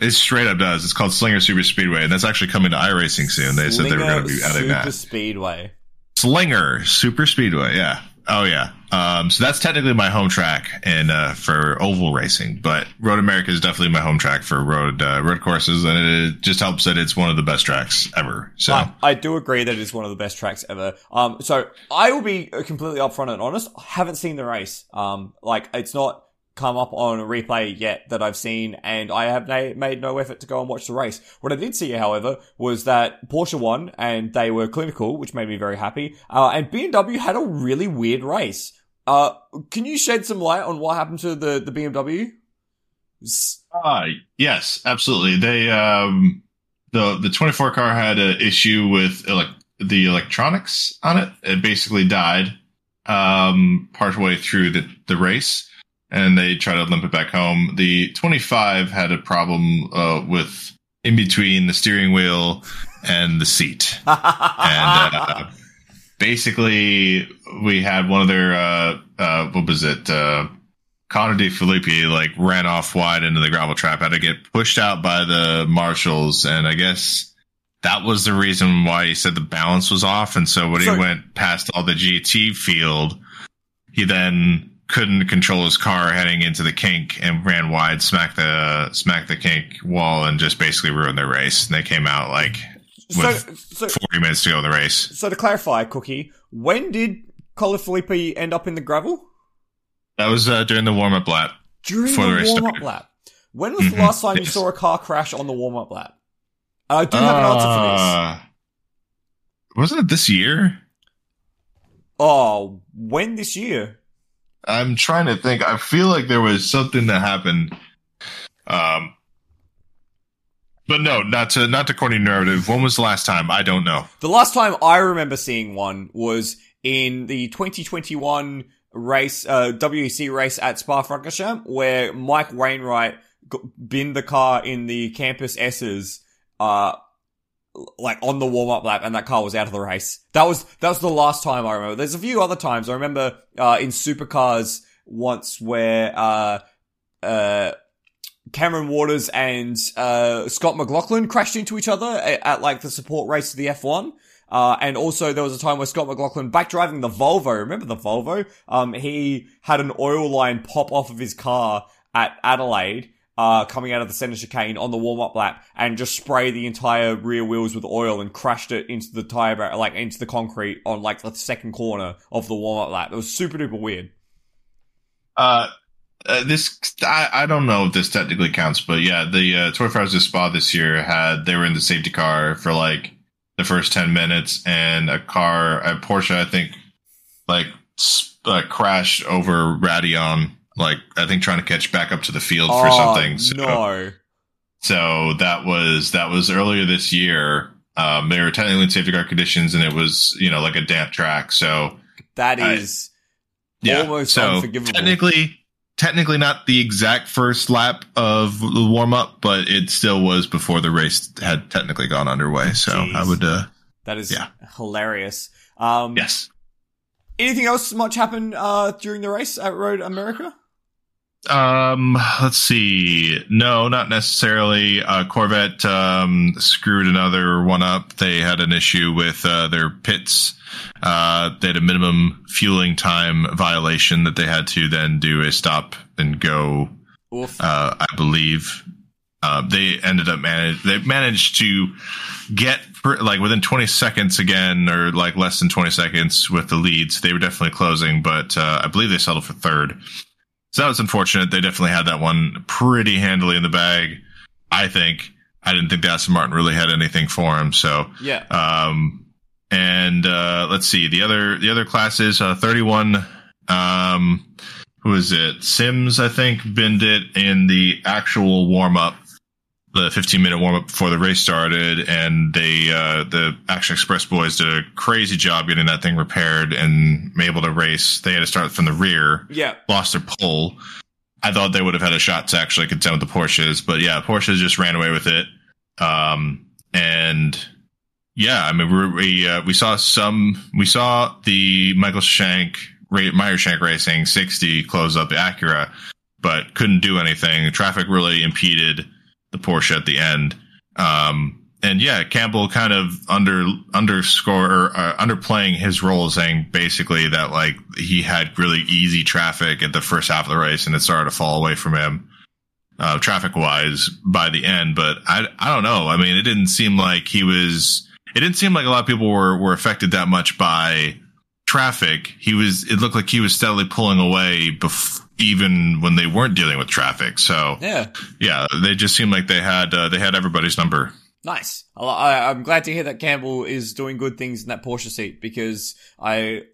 It straight up does. It's called Slinger Super Speedway, and that's actually coming to iRacing soon. They said they were going to be Slinger adding Super that. Speedway. Slinger Super Speedway, yeah. Oh yeah. Um, so that's technically my home track and uh, for oval racing, but Road America is definitely my home track for road uh, road courses, and it just helps that it's one of the best tracks ever. So I, I do agree that it's one of the best tracks ever. Um, so I will be completely upfront and honest. I haven't seen the race. Um, like it's not come up on a replay yet that I've seen, and I have na- made no effort to go and watch the race. What I did see, however, was that Porsche won, and they were clinical, which made me very happy. Uh, and BMW had a really weird race. Uh, can you shed some light on what happened to the the BMW? Uh, yes, absolutely. They um the the 24 car had an issue with elec the electronics on it. It basically died um partway through the the race and they tried to limp it back home. The 25 had a problem uh with in between the steering wheel and the seat. [LAUGHS] And uh, basically we had one of their uh uh what was it uh Connor De Phillippi like ran off wide into the gravel trap, had to get pushed out by the marshals, and I guess that was the reason why he said the balance was off. And so when So- he went past all the GT field, he then couldn't control his car heading into the kink and ran wide, smacked the smacked the kink wall, and just basically ruined their race. And they came out like so, so, 40 minutes to go in the race. so to clarify, Cookie, when did Colin Felipe end up in the gravel? That was uh, during the warm up lap. During the the warm up lap. When was the Mhm, last time you saw a car crash on the warm up lap? I do have an answer for this. Uh, Wasn't it this year? Oh, when this year? I'm trying to think. I feel like there was something that happened. Um, but no, not to not to corny narrative. When was the last time? I don't know. The last time I remember seeing one was in the 2021 race, uh, WEC race at Spa-Francorchamps, where Mike Wainwright got, binned the car in the Campus S's, uh, like on the warm-up lap, and that car was out of the race. That was that was the last time I remember. There's a few other times I remember uh, in supercars once where uh, uh, Cameron Waters and uh, Scott McLaughlin crashed into each other at, at like the support race to the F1. Uh, and also there was a time where Scott McLaughlin, back driving the Volvo, remember the Volvo? Um, he had an oil line pop off of his car at Adelaide, uh, coming out of the center chicane on the warm-up lap and just spray the entire rear wheels with oil and crashed it into the tire bar, like into the concrete on like the second corner of the warm-up lap. It was super duper weird. Uh, uh, this I, I don't know if this technically counts, but yeah, the uh, Toy Fires de Spa this year had they were in the safety car for like the first ten minutes, and a car, a Porsche, I think, like uh, crashed over Raidillon, like I think trying to catch back up to the field for Oh, something. So, No. so that was that was earlier this year. Um, they were technically in safety car conditions, and it was you know like a damp track, so. that is I- Yeah. Almost so unforgivable. technically, technically not the exact first lap of the warm up, but it still was before the race had technically gone underway. So Jeez. I would, uh, that is Yeah. hilarious. Um, yes. Anything else much happen uh, during the race at Road America? Um, let's see. No, not necessarily. Uh, Corvette, um, screwed another one up. They had an issue with, uh, their pits. Uh, they had a minimum fueling time violation that they had to then do a stop and go uh, I believe. Uh, they ended up manage. They managed to get per, like within 20 seconds again, or like less than 20 seconds with the leads. They were definitely closing, but uh, I believe they settled for third. So that was unfortunate. They definitely had that one pretty handily in the bag. I think. I didn't think that Aston Martin really had anything for him. So yeah. um, and uh, let's see the other the other classes. Uh, Thirty one. Um, who is it? Sims, I think, binned it in the actual warm up, the fifteen minute warm up before the race started, and they uh, the Action Express boys did a crazy job getting that thing repaired and able to race. They had to start from the rear Yeah. lost their pole. I thought they would have had a shot to actually contend with the Porsches, but yeah, Porsches just ran away with it. Um, and yeah, I mean, we we, uh, we saw some, we saw the Michael Shank, Ray, Meyer Shank Racing 60 close up the Acura, but couldn't do anything. Traffic really impeded the Porsche at the end. Um, and yeah, Campbell kind of under underscore or uh, underplaying his role, saying basically that like he had really easy traffic at the first half of the race, and it started to fall away from him, uh, traffic wise by the end. But I I don't know. I mean, it didn't seem like he was. It didn't seem like a lot of people were were affected that much by traffic. He was. It looked like he was steadily pulling away, bef- even when they weren't dealing with traffic. So Yeah. yeah, they just seemed like they had uh, they had everybody's number. Nice. I, I'm glad to hear that Campbell is doing good things in that Porsche seat because I,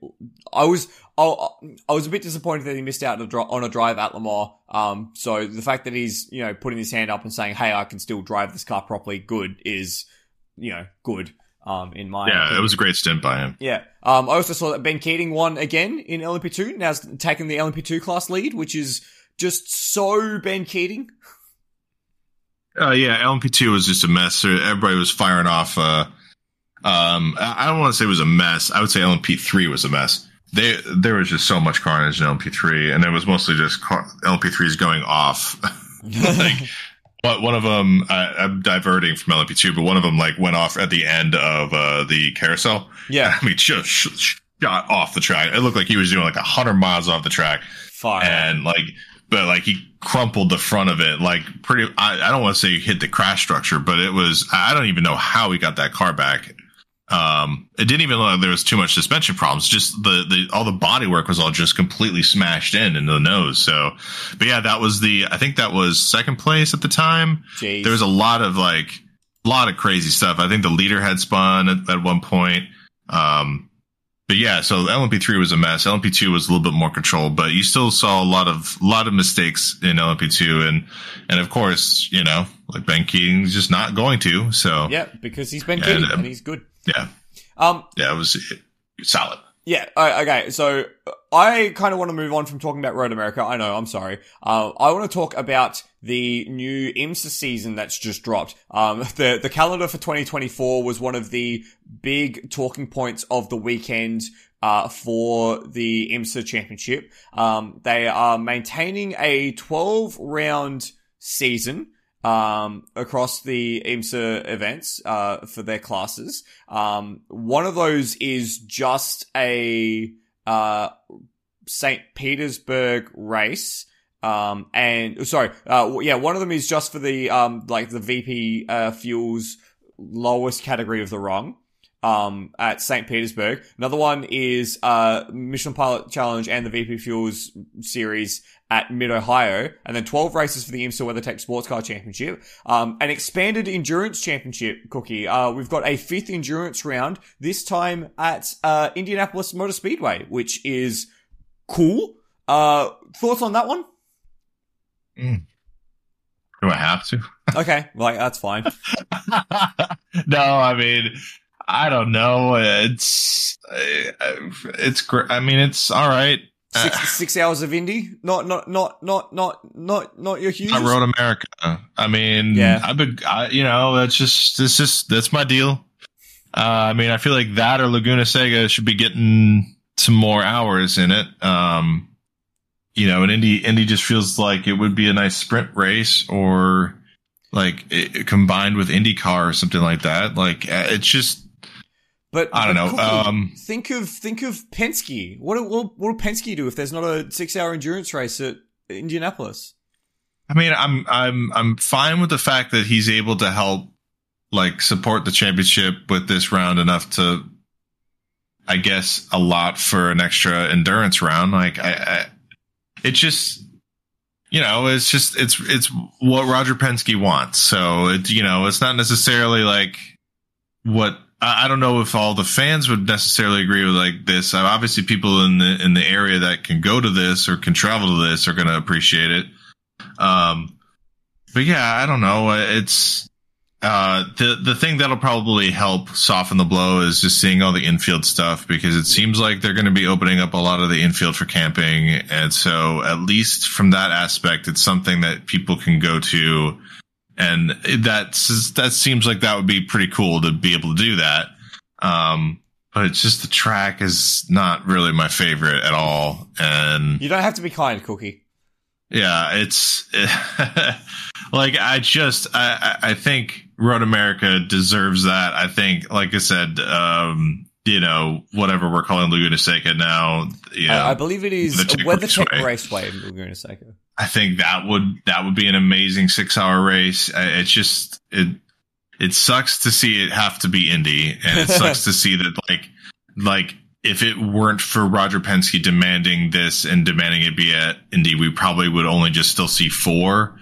I was, I, I was a bit disappointed that he missed out on a, on a drive at Le Mans. Um, so the fact that he's, you know, putting his hand up and saying, "Hey, I can still drive this car properly," good is, you know, good. Um, in my Yeah, opinion. it was a great stint by him. Yeah. Um, I also saw that Ben Keating won again in LMP2. Now taking the LMP2 class lead, which is just so Ben Keating. Uh, yeah, LMP2 was just a mess. Everybody was firing off. Uh, um, I I don't want to say it was a mess. I would say LMP3 was a mess. They, there was just so much carnage in LMP3, and it was mostly just car, LMP3s going off. [LAUGHS] like, but one of them, I, I'm diverting from LMP2, but one of them like went off at the end of uh, the carousel. yeah. [LAUGHS] I mean, just sh- shot off the track. It looked like he was doing like a hundred miles off the track. Fire. and like but like he crumpled the front of it like pretty i, I don't want to say he hit the crash structure but it was i don't even know how he got that car back Um, it didn't even look like there was too much suspension problems. Just the, the, all the body work was all just completely smashed in into the nose. So, but yeah, that was the, I think that was second place at the time. Jeez. There was a lot of like, a lot of crazy stuff. I think the leader had spun at, at one point. Um, but yeah, so LMP3 was a mess. LMP2 was a little bit more controlled, but you still saw a lot of, lot of mistakes in LMP2. And, and of course, you know, like Ben Keating's just not going to. So yeah, because he's Ben Keating And, um, and he's good. Yeah, Um, yeah, it was solid. Yeah. Okay. So I kind of want to move on from talking about Road America. I know. I'm sorry. Uh, I want to talk about the new IMSA season that's just dropped. Um, [LAUGHS] the the calendar for 2024 was one of the big talking points of the weekend. Uh, for the IMSA championship, um, they are maintaining a 12 round season um, across the IMSA events uh, for their classes. Um, one of those is just a uh, St. Petersburg race. Um, and sorry, uh, yeah, one of them is just for the um, like the VP uh, fuels lowest category of the rung. Um, at St. Petersburg. Another one is uh Michelin Pilot Challenge and the VP Fuels series at Mid Ohio, and then 12 races for the IMSA WeatherTech Sports Car Championship. Um, an expanded endurance championship, Cookie. Uh, we've got a fifth endurance round, this time at, uh, Indianapolis Motor Speedway, which is cool. Uh, thoughts on that one? Do I have to? Okay, like, that's fine. [LAUGHS] no, I mean, I don't know. It's, it's great. I mean, it's all right. Six, six hours of Indy? Not, not, not, not, not, not, not your huge. I wrote America. I mean, Yeah. I've been, I, you know, that's just, this is, that's my deal. Uh, I mean, I feel like that or Laguna Seca should be getting some more hours in it. Um, you know, and Indy, Indy just feels like it would be a nice sprint race or like it, combined with IndyCar or something like that. Like uh, it's just, But I don't but know, um, think of think of Penske. What what what will Penske do if there's not a six hour endurance race at Indianapolis? I mean, I'm, I'm, I'm fine with the fact that he's able to help like support the championship with this round enough to, I guess, a lot for an extra endurance round. Like I, I it just, you know, it's just, it's, it's what Roger Penske wants. So it, you know, it's not necessarily like what, I don't know if all the fans would necessarily agree with like this. Obviously, people in the in the area that can go to this or can travel to this are going to appreciate it. Um, but yeah, I don't know. It's uh, the the thing that'll probably help soften the blow is just seeing all the infield stuff because it seems like they're going to be opening up a lot of the infield for camping, and so at least from that aspect, it's something that people can go to, and that's that seems like that would be pretty cool to be able to do that. Um, but it's just the track is not really my favorite at all, and You don't have to be kind, Cookie. yeah, it's [LAUGHS] like I just I I think Road America deserves that. I think, like I said, um, you know, whatever we're calling Laguna Seca now, you know, I, I believe it is Raceway. Raceway in Laguna Seca. I think that would that would be an amazing six hour race. It's just it it sucks to see it have to be Indy, and it sucks [LAUGHS] to see that like like if it weren't for Roger Penske demanding this and demanding it be at Indy, we probably would only just still see four.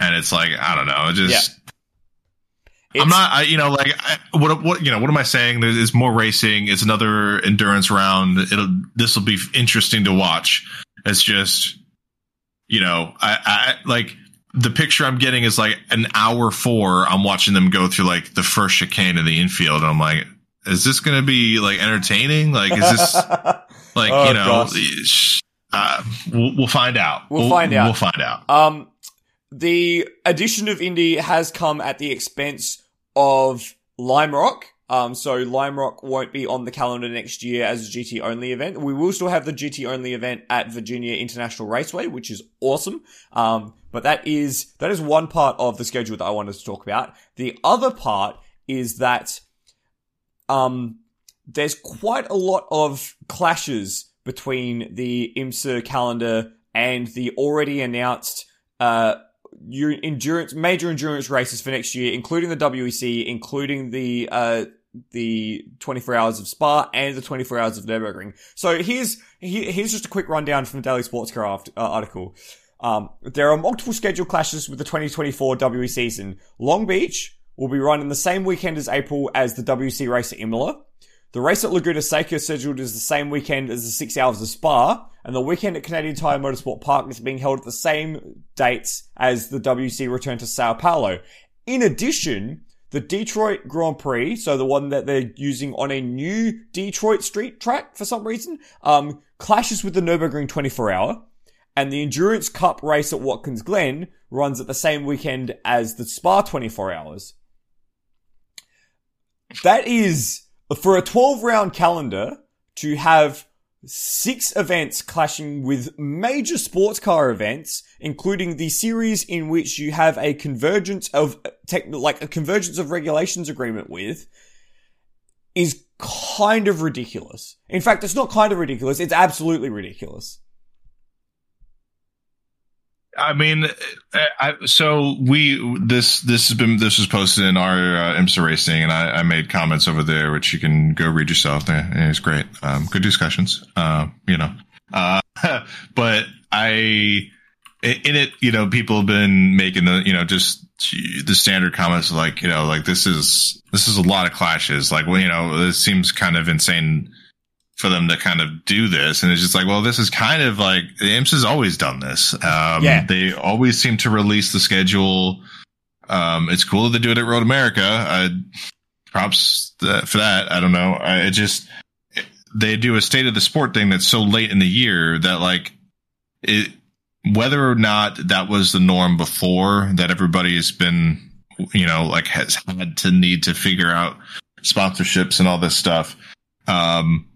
And it's like I don't know, it just. I'm It's- not, I, you know, like I, what, what, you know, what am I saying? There's more racing. It's another endurance round. It'll, this will be interesting to watch. It's just, you know, I, I like the picture I'm getting is like an hour four. I'm watching them go through like the first chicane in the infield. And I'm like, is this going to be like entertaining? Like, is this [LAUGHS] like, Oh, you know, uh, we'll, we'll find out. We'll find out. We'll find out. Um, the addition of Indy has come at the expense of Lime Rock. Um, so Lime Rock won't be on the calendar next year as a GT only event. We will still have the GT only event at Virginia International Raceway, which is awesome. Um, but that is, that is one part of the schedule that I wanted to talk about. The other part is that, um, there's quite a lot of clashes between the IMSA calendar and the already announced uh your endurance major endurance races for next year, including the WEC, including the uh the 24 hours of Spa and the 24 hours of Nürburgring. So here's here's just a quick rundown from the Daily Sports Car uh, article. Um, there are multiple schedule clashes with the 2024 WE season. Long Beach will be run in the same weekend as April as the WC race at Imola. The race at Laguna Seca is scheduled as the same weekend as the six hours of Spa, and the weekend at Canadian Tire Motorsport Park is being held at the same dates as the WC return to Sao Paulo. In addition, the Detroit Grand Prix, so the one that they're using on a new Detroit street track for some reason, um, clashes with the Nürburgring 24 hour. And the Endurance Cup race at Watkins Glen runs at the same weekend as the Spa 24 hours. That is, for a 12 round calendar, to have six events clashing with major sports car events, including the series in which you have a convergence of tech, like a convergence of regulations agreement with, is kind of ridiculous. In fact, it's not kind of ridiculous, it's absolutely ridiculous. I mean, I, so we this this has been this was posted in our uh, IMSA racing, and I, I, made comments over there, which you can go read yourself. It's great, um, good discussions. Uh, you know, uh, [LAUGHS] but I in it, you know, people have been making the you know just the standard comments like you know like this is this is a lot of clashes. Like well, you know, this seems kind of insane for them to kind of do this. And it's just like, well, this is kind of like the IMS has always done this. Um, yeah. they always seem to release the schedule. Um, it's cool that they do it at Road America. I, props for that. I don't know. I, it just, they do a state of the sport thing that's so late in the year that like it, whether or not that was the norm before that everybody has been, you know, like has had to need to figure out sponsorships and all this stuff. Um,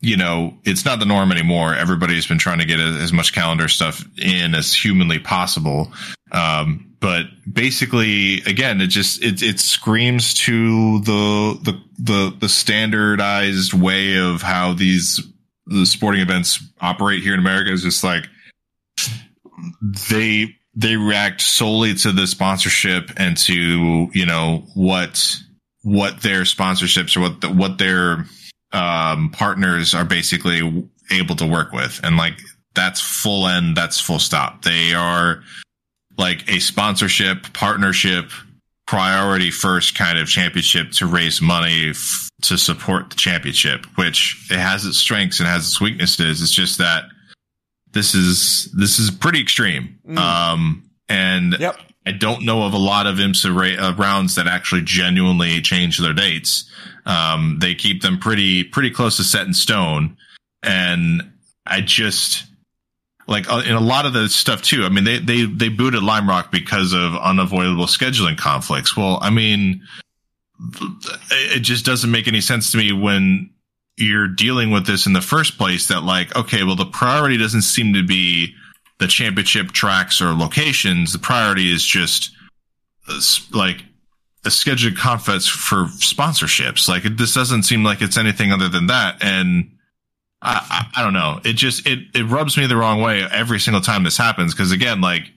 you know, it's not the norm anymore. Everybody's been trying to get as much calendar stuff in as humanly possible. Um, but basically, again, it just, it, it screams to the, the, the, the standardized way of how these, the sporting events operate here in America is just like, they, they react solely to the sponsorship and to, you know, what, what their sponsorships or what, the, what their, um, partners are basically able to work with. And like, that's full end, that's full stop. They are like a sponsorship, partnership, priority first kind of championship to raise money f- to support the championship, which it has its strengths and has its weaknesses. It's just that this is, this is pretty extreme. Mm. Um, and yep. I don't know of a lot of IMSA ra- uh, rounds that actually genuinely change their dates. Um, they keep them pretty pretty close to set in stone, and I just like uh, in a lot of the stuff too. I mean, they they they booted Lime Rock because of unavoidable scheduling conflicts. Well, I mean, it just doesn't make any sense to me when you're dealing with this in the first place. That like, okay, well, the priority doesn't seem to be the championship tracks or locations. The priority is just uh, like a scheduled conference for sponsorships. Like this doesn't seem like it's anything other than that. And I, I, I don't know. It just, it, it rubs me the wrong way every single time this happens. Cause again, like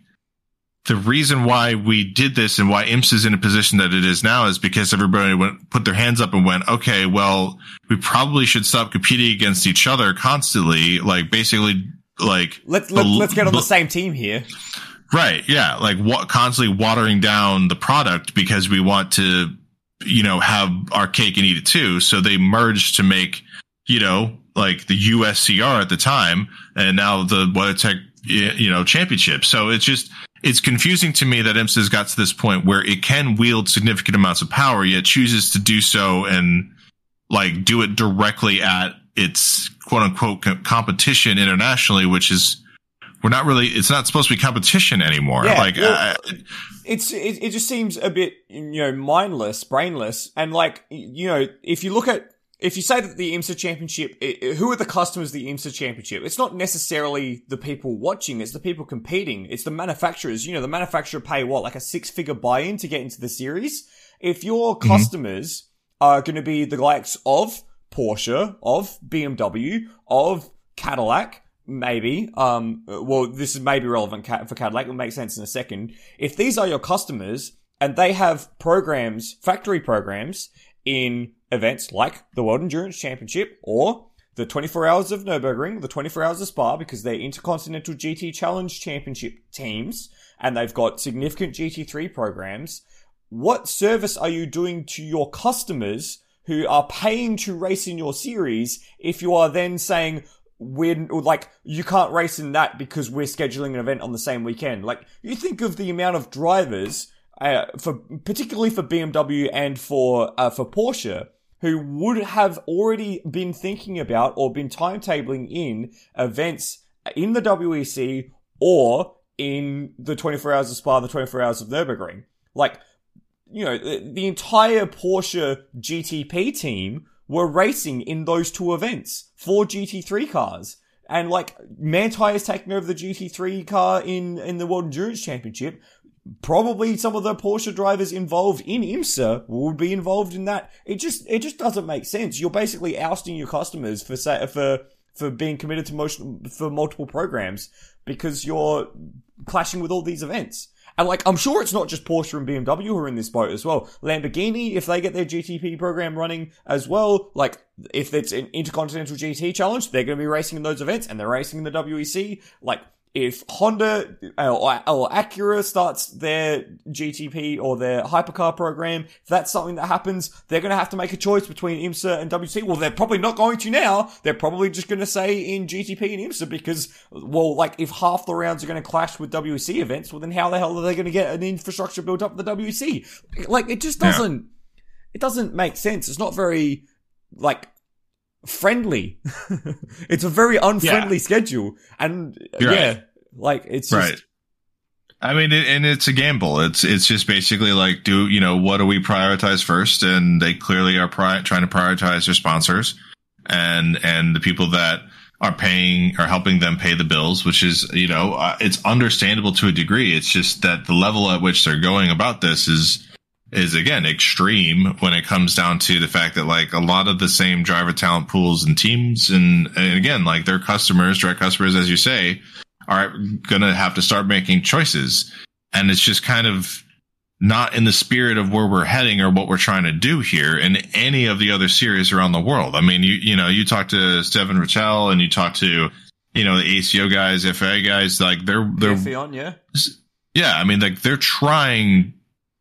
the reason why we did this and why IMS is in a position that it is now is because everybody went, put their hands up and went, okay, well, we probably should stop competing against each other constantly. Like basically, like let's, let's, let's get on the same team here. Right. Yeah. Like what constantly watering down the product because we want to, you know, have our cake and eat it too. So they merged to make, you know, like the USCR at the time and now the WeatherTech, you know, championship. So it's just, it's confusing to me that IMSA's got to this point where it can wield significant amounts of power, yet chooses to do so and like do it directly at its quote unquote competition internationally, which is we're not really it's not supposed to be competition anymore. Yeah, like well, uh, it's it, it just seems a bit you know mindless brainless. And like you know if you look at if you say that the IMSA championship it, who are the customers of the IMSA championship? It's not necessarily the people watching it's the people competing. It's the manufacturers. You know the manufacturer pay what like a six figure buy-in to get into the series? If your mm-hmm. customers are going to be the likes of Porsche of BMW of Cadillac maybe. Um, well, this is maybe relevant for Cadillac. It'll make sense in a second. If these are your customers and they have programs, factory programs in events like the World Endurance Championship or the 24 Hours of Nürburgring, the 24 Hours of Spa, because they're Intercontinental GT Challenge Championship teams and they've got significant GT3 programs. What service are you doing to your customers who are paying to race in your series if you are then saying, we're like you can't race in that because we're scheduling an event on the same weekend. Like you think of the amount of drivers uh, for particularly for BMW and for uh, for Porsche who would have already been thinking about or been timetabling in events in the WEC or in the 24 hours of Spa, the 24 hours of Nürburgring. Like, you know, the, entire Porsche GTP team were racing in those two events for GT3 cars. And like, Manthey is taking over the GT3 car in, in the World Endurance Championship. Probably some of the Porsche drivers involved in IMSA would be involved in that. It just, it just doesn't make sense. You're basically ousting your customers for, say, for, for being committed to motion, for multiple programs because you're clashing with all these events. And like, I'm sure it's not just Porsche and BMW who are in this boat as well. Lamborghini, if they get their GTP program running as well, like, if it's an Intercontinental GT Challenge, they're going to be racing in those events and they're racing in the WEC. Like, if Honda uh, or, or Acura starts their GTP or their hypercar program, if that's something that happens, they're going to have to make a choice between IMSA and WEC. Well, they're probably not going to now. They're probably just going to say in GTP and IMSA because, well, like if half the rounds are going to clash with WEC events, well, then how the hell are they going to get an infrastructure built up for the WEC? Like, it just doesn't, yeah. it doesn't make sense. It's not very, like, friendly. [LAUGHS] it's a very unfriendly yeah. schedule. And right. yeah, like it's just, right. I mean, it, and it's a gamble. It's it's just basically like, do you know what do we prioritize first? And they clearly are pri- trying to prioritize their sponsors and and the people that are paying or helping them pay the bills, which is you know uh, it's understandable to a degree. It's just that the level at which they're going about this is is again extreme when it comes down to the fact that like a lot of the same driver talent pools and teams and, and again like their customers direct customers as you say are going to have to start making choices and it's just kind of not in the spirit of where we're heading or what we're trying to do here in any of the other series around the world. I mean, you, you know, you talk to Stéphane Ratel and you talk to, you know, the ACO guys, FA guys, like they're, they're, yeah. Yeah. I mean, like they're trying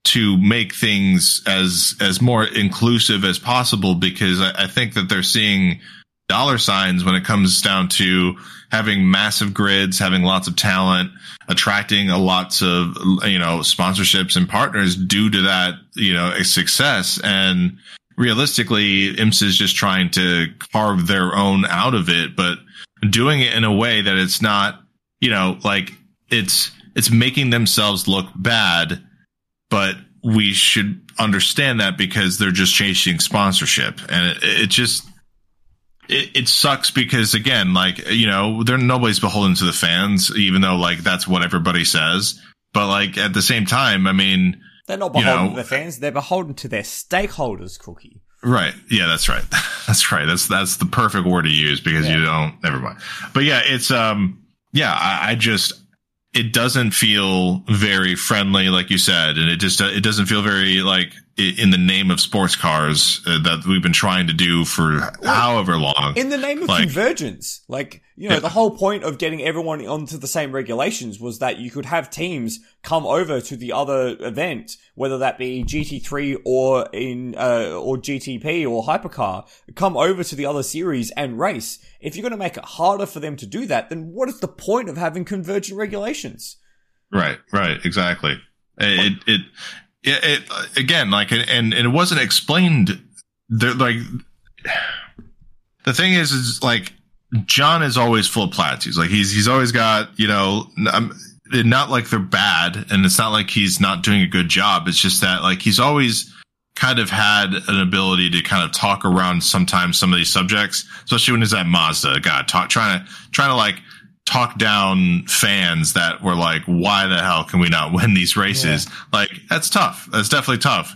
to make things as as more inclusive as possible because I, I, think that they're seeing dollar signs when it comes down to having massive grids, having lots of talent, attracting a lots of you know sponsorships and partners due to that you know a success. And realistically IMSA is just trying to carve their own out of it but doing it in a way that it's not you know like it's it's making themselves look bad but we should understand that because they're just chasing sponsorship. And it, it just it, it, sucks because again like you know they're nobody's beholden to the fans even though like that's what everybody says. But like at the same time i mean they're not beholden you know, to the fans. They're beholden to their stakeholders cookie. Right. Yeah that's right. [LAUGHS] That's right. That's that's the perfect word to use because yeah. you don't never mind. But yeah it's um yeah I, I just it doesn't feel very friendly, like you said, and it just it doesn't feel very like in the name of sports cars uh, that we've been trying to do for well, however long. In the name of like, convergence, like you know, yeah. the whole point of getting everyone onto the same regulations was that you could have teams come over to the other event, whether that be GT3 or in uh, or GTP or Hypercar, come over to the other series and race. If you're going to make it harder for them to do that, then what is the point of having convergent regulations? Right, right, exactly. It, it, it, it again, like, and, and it wasn't explained. There, like, the thing is, is like, John is always full of platitudes. Like he's he's always got you know, not like they're bad, and it's not like he's not doing a good job. It's just that like he's always kind of had an ability to kind of talk around sometimes some of these subjects, especially when he's at Mazda. God, talk trying to trying to like talk down fans that were like, why the hell can we not [LAUGHS] win these races? Yeah. Like that's tough. That's definitely tough.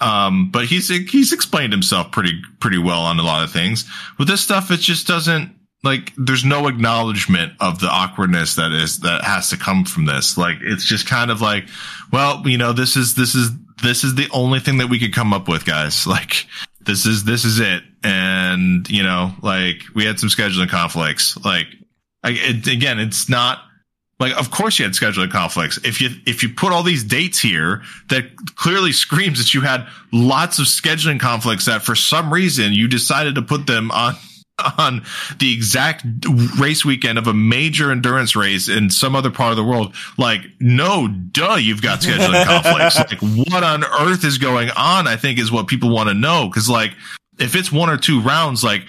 Um, but he's he's explained himself pretty pretty well on a lot of things. With this stuff, it just doesn't like there's no acknowledgement of the awkwardness that is that has to come from this. Like it's just kind of like, well, you know, this is this is this is the only thing that we could come up with, guys. [LAUGHS] Like, this is this is it. And you know, like we had some scheduling conflicts. Like, I, it, again, it's not like, of course you had scheduling conflicts. If you if you put all these dates here, that clearly screams that you had lots of scheduling conflicts that for some reason you decided to put them on [LAUGHS] on the exact race weekend of a major endurance race in some other part of the world. Like, no, duh, you've got scheduling conflicts. [LAUGHS] Like, what on earth is going on? I think is what people want to know. Cause like, if it's one or two rounds, like,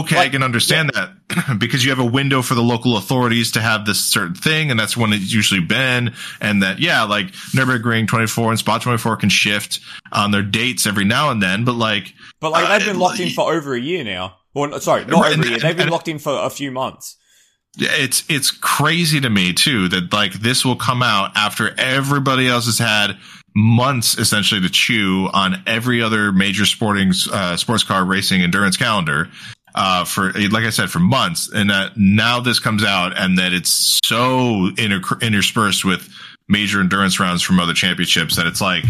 okay, like, I can understand yeah. that [CLEARS THROAT] because you have a window for the local authorities to have this certain thing. And that's when it's usually been. And that, yeah, like Nürburgring 24 and Spa 24 can shift on their dates every now and then. But like, but like, they've been uh, locked in for over a year now. Well, sorry, not over a year. They've been locked in for a few months. It's it's crazy to me too that like this will come out after everybody else has had months essentially to chew on every other major sporting uh, sports car racing endurance calendar uh, for like I said for months, and that now this comes out and that it's so inter- interspersed with major endurance rounds from other championships that it's like,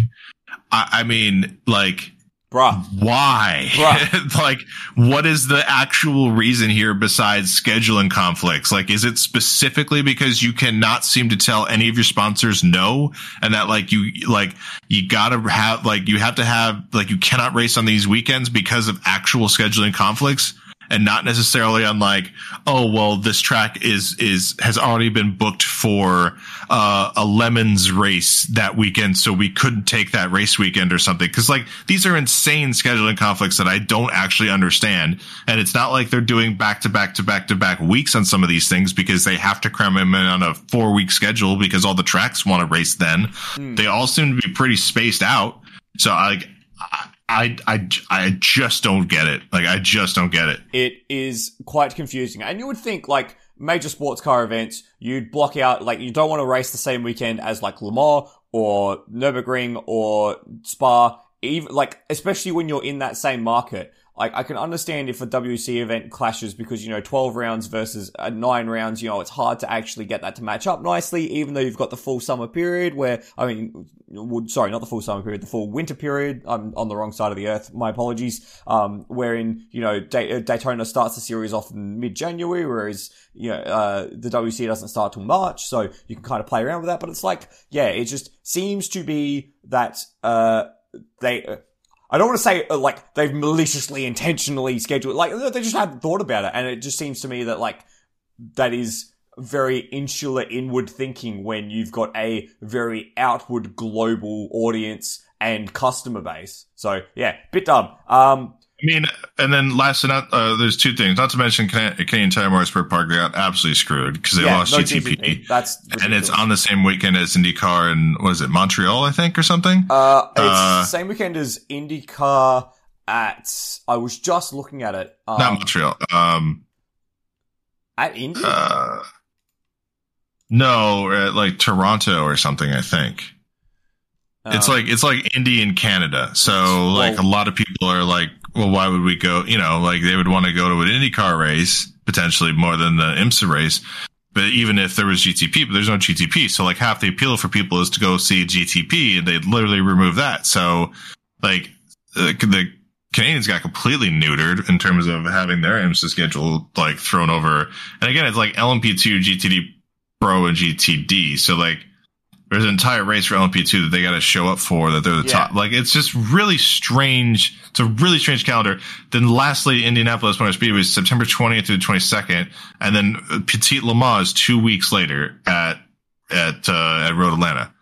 I, I mean, like Bruh. Why? Bruh. [LAUGHS] like, what is the actual reason here besides scheduling conflicts? Like, is it specifically because you cannot seem to tell any of your sponsors no? And that, like, you, like, you gotta have, like, you have to have, like, you cannot race on these weekends because of actual scheduling conflicts? And not necessarily on like, oh, well, this track is, is, has already been booked for, uh, a lemons race that weekend. So we couldn't take that race weekend or something. Cause like these are insane scheduling conflicts that I don't actually understand. And it's not like they're doing back to back to back to back weeks on some of these things because they have to cram them in on a four week schedule because all the tracks want to race then. Mm. They all seem to be pretty spaced out. So like, I, I, I I just don't get it. Like, I just don't get it. It is quite confusing. And you would think, like, major sports car events, you'd block out, like, you don't want to race the same weekend as, like, Le Mans or Nürburgring or Spa, even, like, especially when you're in that same market like I can understand if a WEC event clashes because you know 12 rounds versus uh, 9 rounds, you know, it's hard to actually get that to match up nicely even though you've got the full summer period where I mean sorry, not the full summer period, the full winter period. I'm on the wrong side of the earth. My apologies. Um wherein, you know, uh, Daytona starts the series off in mid-January whereas you know, uh, the WEC doesn't start till March, so you can kind of play around with that. But it's like, yeah, it just seems to be that uh, they uh, I don't want to say uh, like they've maliciously, intentionally scheduled. Like they just hadn't thought about it, and it just seems to me that like that is very insular, inward thinking when you've got a very outward global audience and customer base. So yeah, bit dumb. Um, I mean, and then last, not uh, there's two things. Not to mention Canadian Tire Motorsport Park they got absolutely screwed because they yeah, lost no GTP. GTP. That's ridiculous. and it's on the same weekend as IndyCar and was it Montreal? I think or something. Uh, it's uh, same weekend as IndyCar at. I was just looking at it. Um, not Montreal. Um, at Indy. Uh, no, at like Toronto or something. I think. It's um, like it's like Indy in Canada, so like well, a lot of people are like well, why would we go? You know, like they would want to go to an IndyCar race potentially more than the IMSA race. But even if there was GTP, but there's no GTP, so like half the appeal for people is to go see GTP, and they literally remove that. So, like the Canadians got completely neutered in terms of having their IMSA schedule like thrown over. And again, it's like LMP2, GTD Pro, and GTD. So like there's an entire race for LMP2 that they got to show up for that they're the yeah. top. Like it's just really strange. It's a really strange calendar. Then lastly, Indianapolis Motor Speedway was September 20th to the 22nd, and then Petit Le Mans two weeks later at at uh, at Road Atlanta.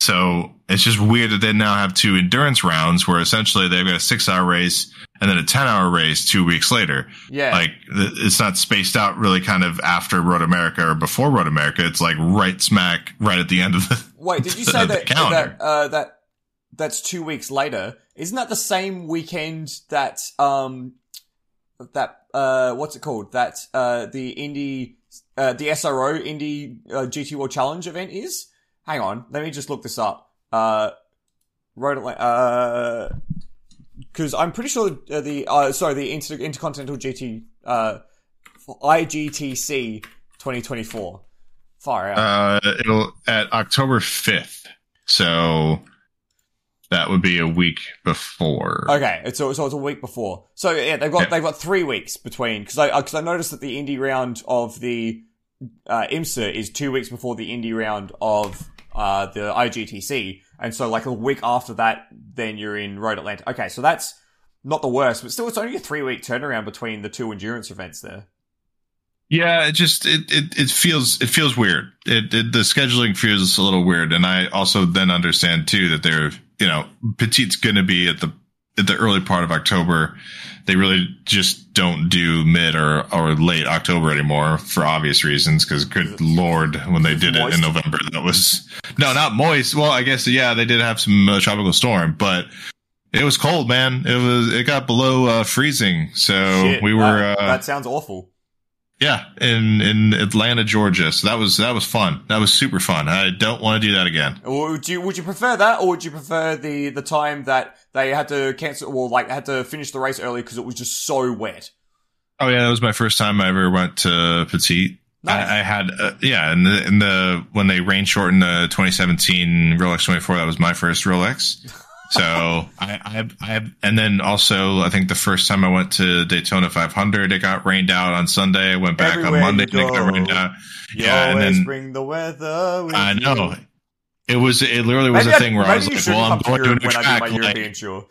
So it's just weird that they now have two endurance rounds where essentially they've got a six hour race and then a 10 hour race two weeks later. Yeah. Like it's not spaced out really kind of after Road America or before Road America. It's like right smack right at the end of the. [LAUGHS] Wait, did you say that, that, uh, that that's two weeks later? Isn't that the same weekend that, um, that, uh, what's it called? That, uh, the Indy, uh, the SRO Indy, uh, GT World Challenge event is? Hang on. Let me just look this up. Uh, Road Atlanta, uh, because I'm pretty sure uh, the uh, sorry the Inter- Intercontinental GT uh, IGTC 2024 far out. Uh, it'll at October 5th. So That would be a week before. Okay, it's so, so it's a week before. So yeah, they've got Yeah. they've got three weeks between because I because I noticed that the Indy round of the uh, IMSA is two weeks before the Indy round of uh, the IGTC, and so like a week after that, then you're in Road Atlanta. Okay, so that's not the worst, but still, it's only a three week turnaround between the two endurance events there. Yeah, it just it it, it feels it feels weird. It, it the scheduling feels a little weird, and I also then understand too that they're you know Petit's going to be at the the early part of October. They really just don't do mid or or late October anymore for obvious reasons. Because good lord, when they did it in November, that was no not moist. Well, I guess yeah, they did have some uh, tropical storm, but. It was cold, man. It was. It got below uh, freezing, so Shit, we were. that, uh, that sounds awful. yeah, in in Atlanta, Georgia. So that was that was fun. That was super fun. I don't want to do that again. Or Would you would you prefer that, or would you prefer the the time that they had to cancel, or like had to finish the race early because it was just so wet? Oh yeah, that was my first time I ever went to Petit. Nice. I, I had uh, yeah, in the in the when they rain shortened the 2017 Rolex 24, that was my first Rolex. [LAUGHS] So I I have, I and then also I think the first time I went to Daytona 500, it got rained out on Sunday. I went back Everywhere on Monday, and it got rained out. Yeah, and then- bring the weather. I know. you. It was it literally was Maybe a thing where I was like, well, I'm going to a Europe new when I track. do my like- tour.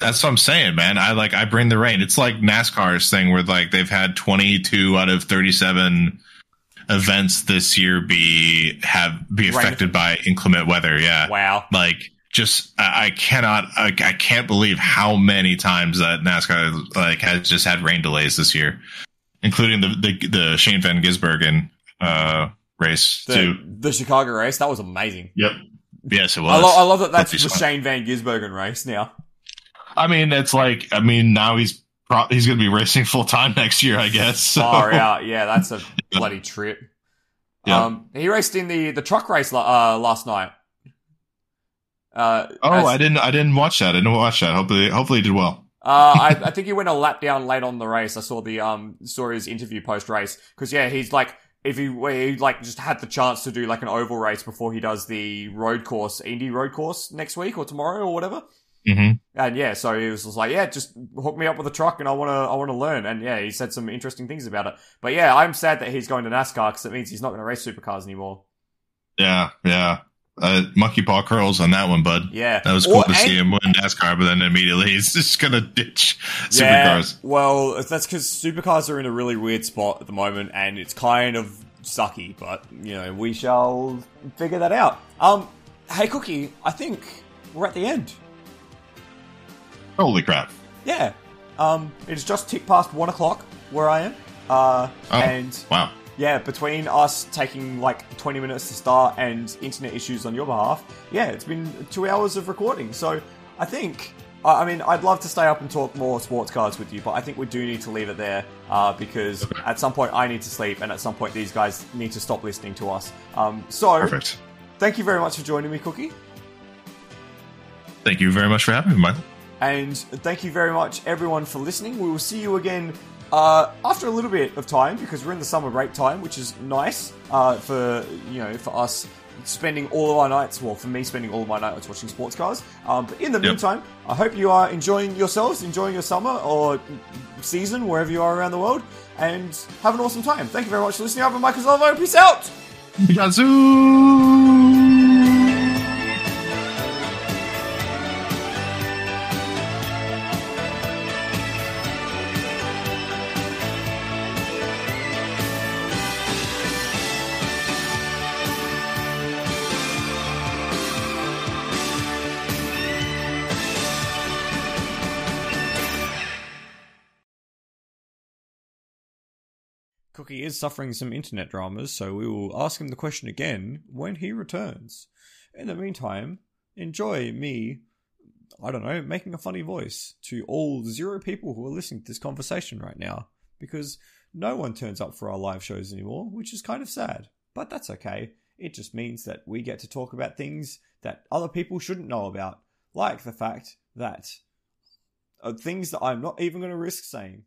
That's what I'm saying, man. I like I bring the rain. It's like NASCAR's thing where like they've had 22 out of 37 events this year be have be Rain. affected by inclement weather. Yeah, Wow. like just I, I cannot I, I can't believe how many times that NASCAR like has just had rain delays this year, including the the, the Shane Van Gisbergen uh race too. The, the Chicago race that was amazing. Yep. Yes, it was. I, lo- I love that that's the. Shane Van Gisbergen race now. I mean, it's like I mean now he's pro- he's going to be racing [LAUGHS] full time next year, I guess. So. Far out, yeah, that's a [LAUGHS] bloody trip. Yeah. Um, he raced in the the truck race uh, last night. Uh, Oh, as- I didn't. I didn't watch that. I didn't watch that. Hopefully, hopefully, he did well. Uh, I, I think he went a lap down late on the race. I saw the um saw his interview post race because yeah, he's like if he, he like just had the chance to do like an oval race before he does the road course, Indy road course next week or tomorrow or whatever. hmm And yeah, so he was just like, yeah, just hook me up with a truck and I want to, I want to learn. And yeah, he said some interesting things about it. But yeah, I'm sad that he's going to NASCAR because it means he's not going to race supercars anymore. Yeah, yeah. Uh, monkey paw curls on that one, bud. Yeah, That was cool Or- to see and- him win NASCAR, but then immediately [LAUGHS] he's just gonna ditch Yeah, supercars. well, that's because supercars are in a really weird spot at the moment, and it's kind of sucky. But you know, we shall figure that out. Um, hey, Cookie, I think we're at the end. Holy crap! Yeah. Um, it's just tick past one o'clock where I am. Uh, Oh. and Wow. Yeah, between us taking like 20 minutes to start and internet issues on your behalf, yeah, it's been two hours of recording. So I think, I I mean, I'd love to stay up and talk more sports cards with you, but I think we do need to leave it there uh, because at some point I need to sleep and at some point these guys need to stop listening to us. Um, so Perfect. thank you very much for joining me, Cookie. Thank you very much for having me, Michael. And thank you very much, everyone, for listening. We will see you again uh, after a little bit of time because we're in the summer break time, which is nice uh, for you know for us spending all of our nights. Well, for me, spending all of my nights watching sports cars. Um, but in the Yep. meantime, I hope you are enjoying yourselves, enjoying your summer or season wherever you are around the world, and have an awesome time. Thank you very much for listening. I've been Michael Salvo. Peace out. Yazoo! Cookie is suffering some internet dramas, so we will ask him the question again when he returns. In the meantime, enjoy me, I don't know, making a funny voice to all zero people who are listening to this conversation right now, because no one turns up for our live shows anymore, which is kind of sad. But that's okay. It just means that we get to talk about things that other people shouldn't know about, like the fact that uh, things that I'm not even going to risk saying.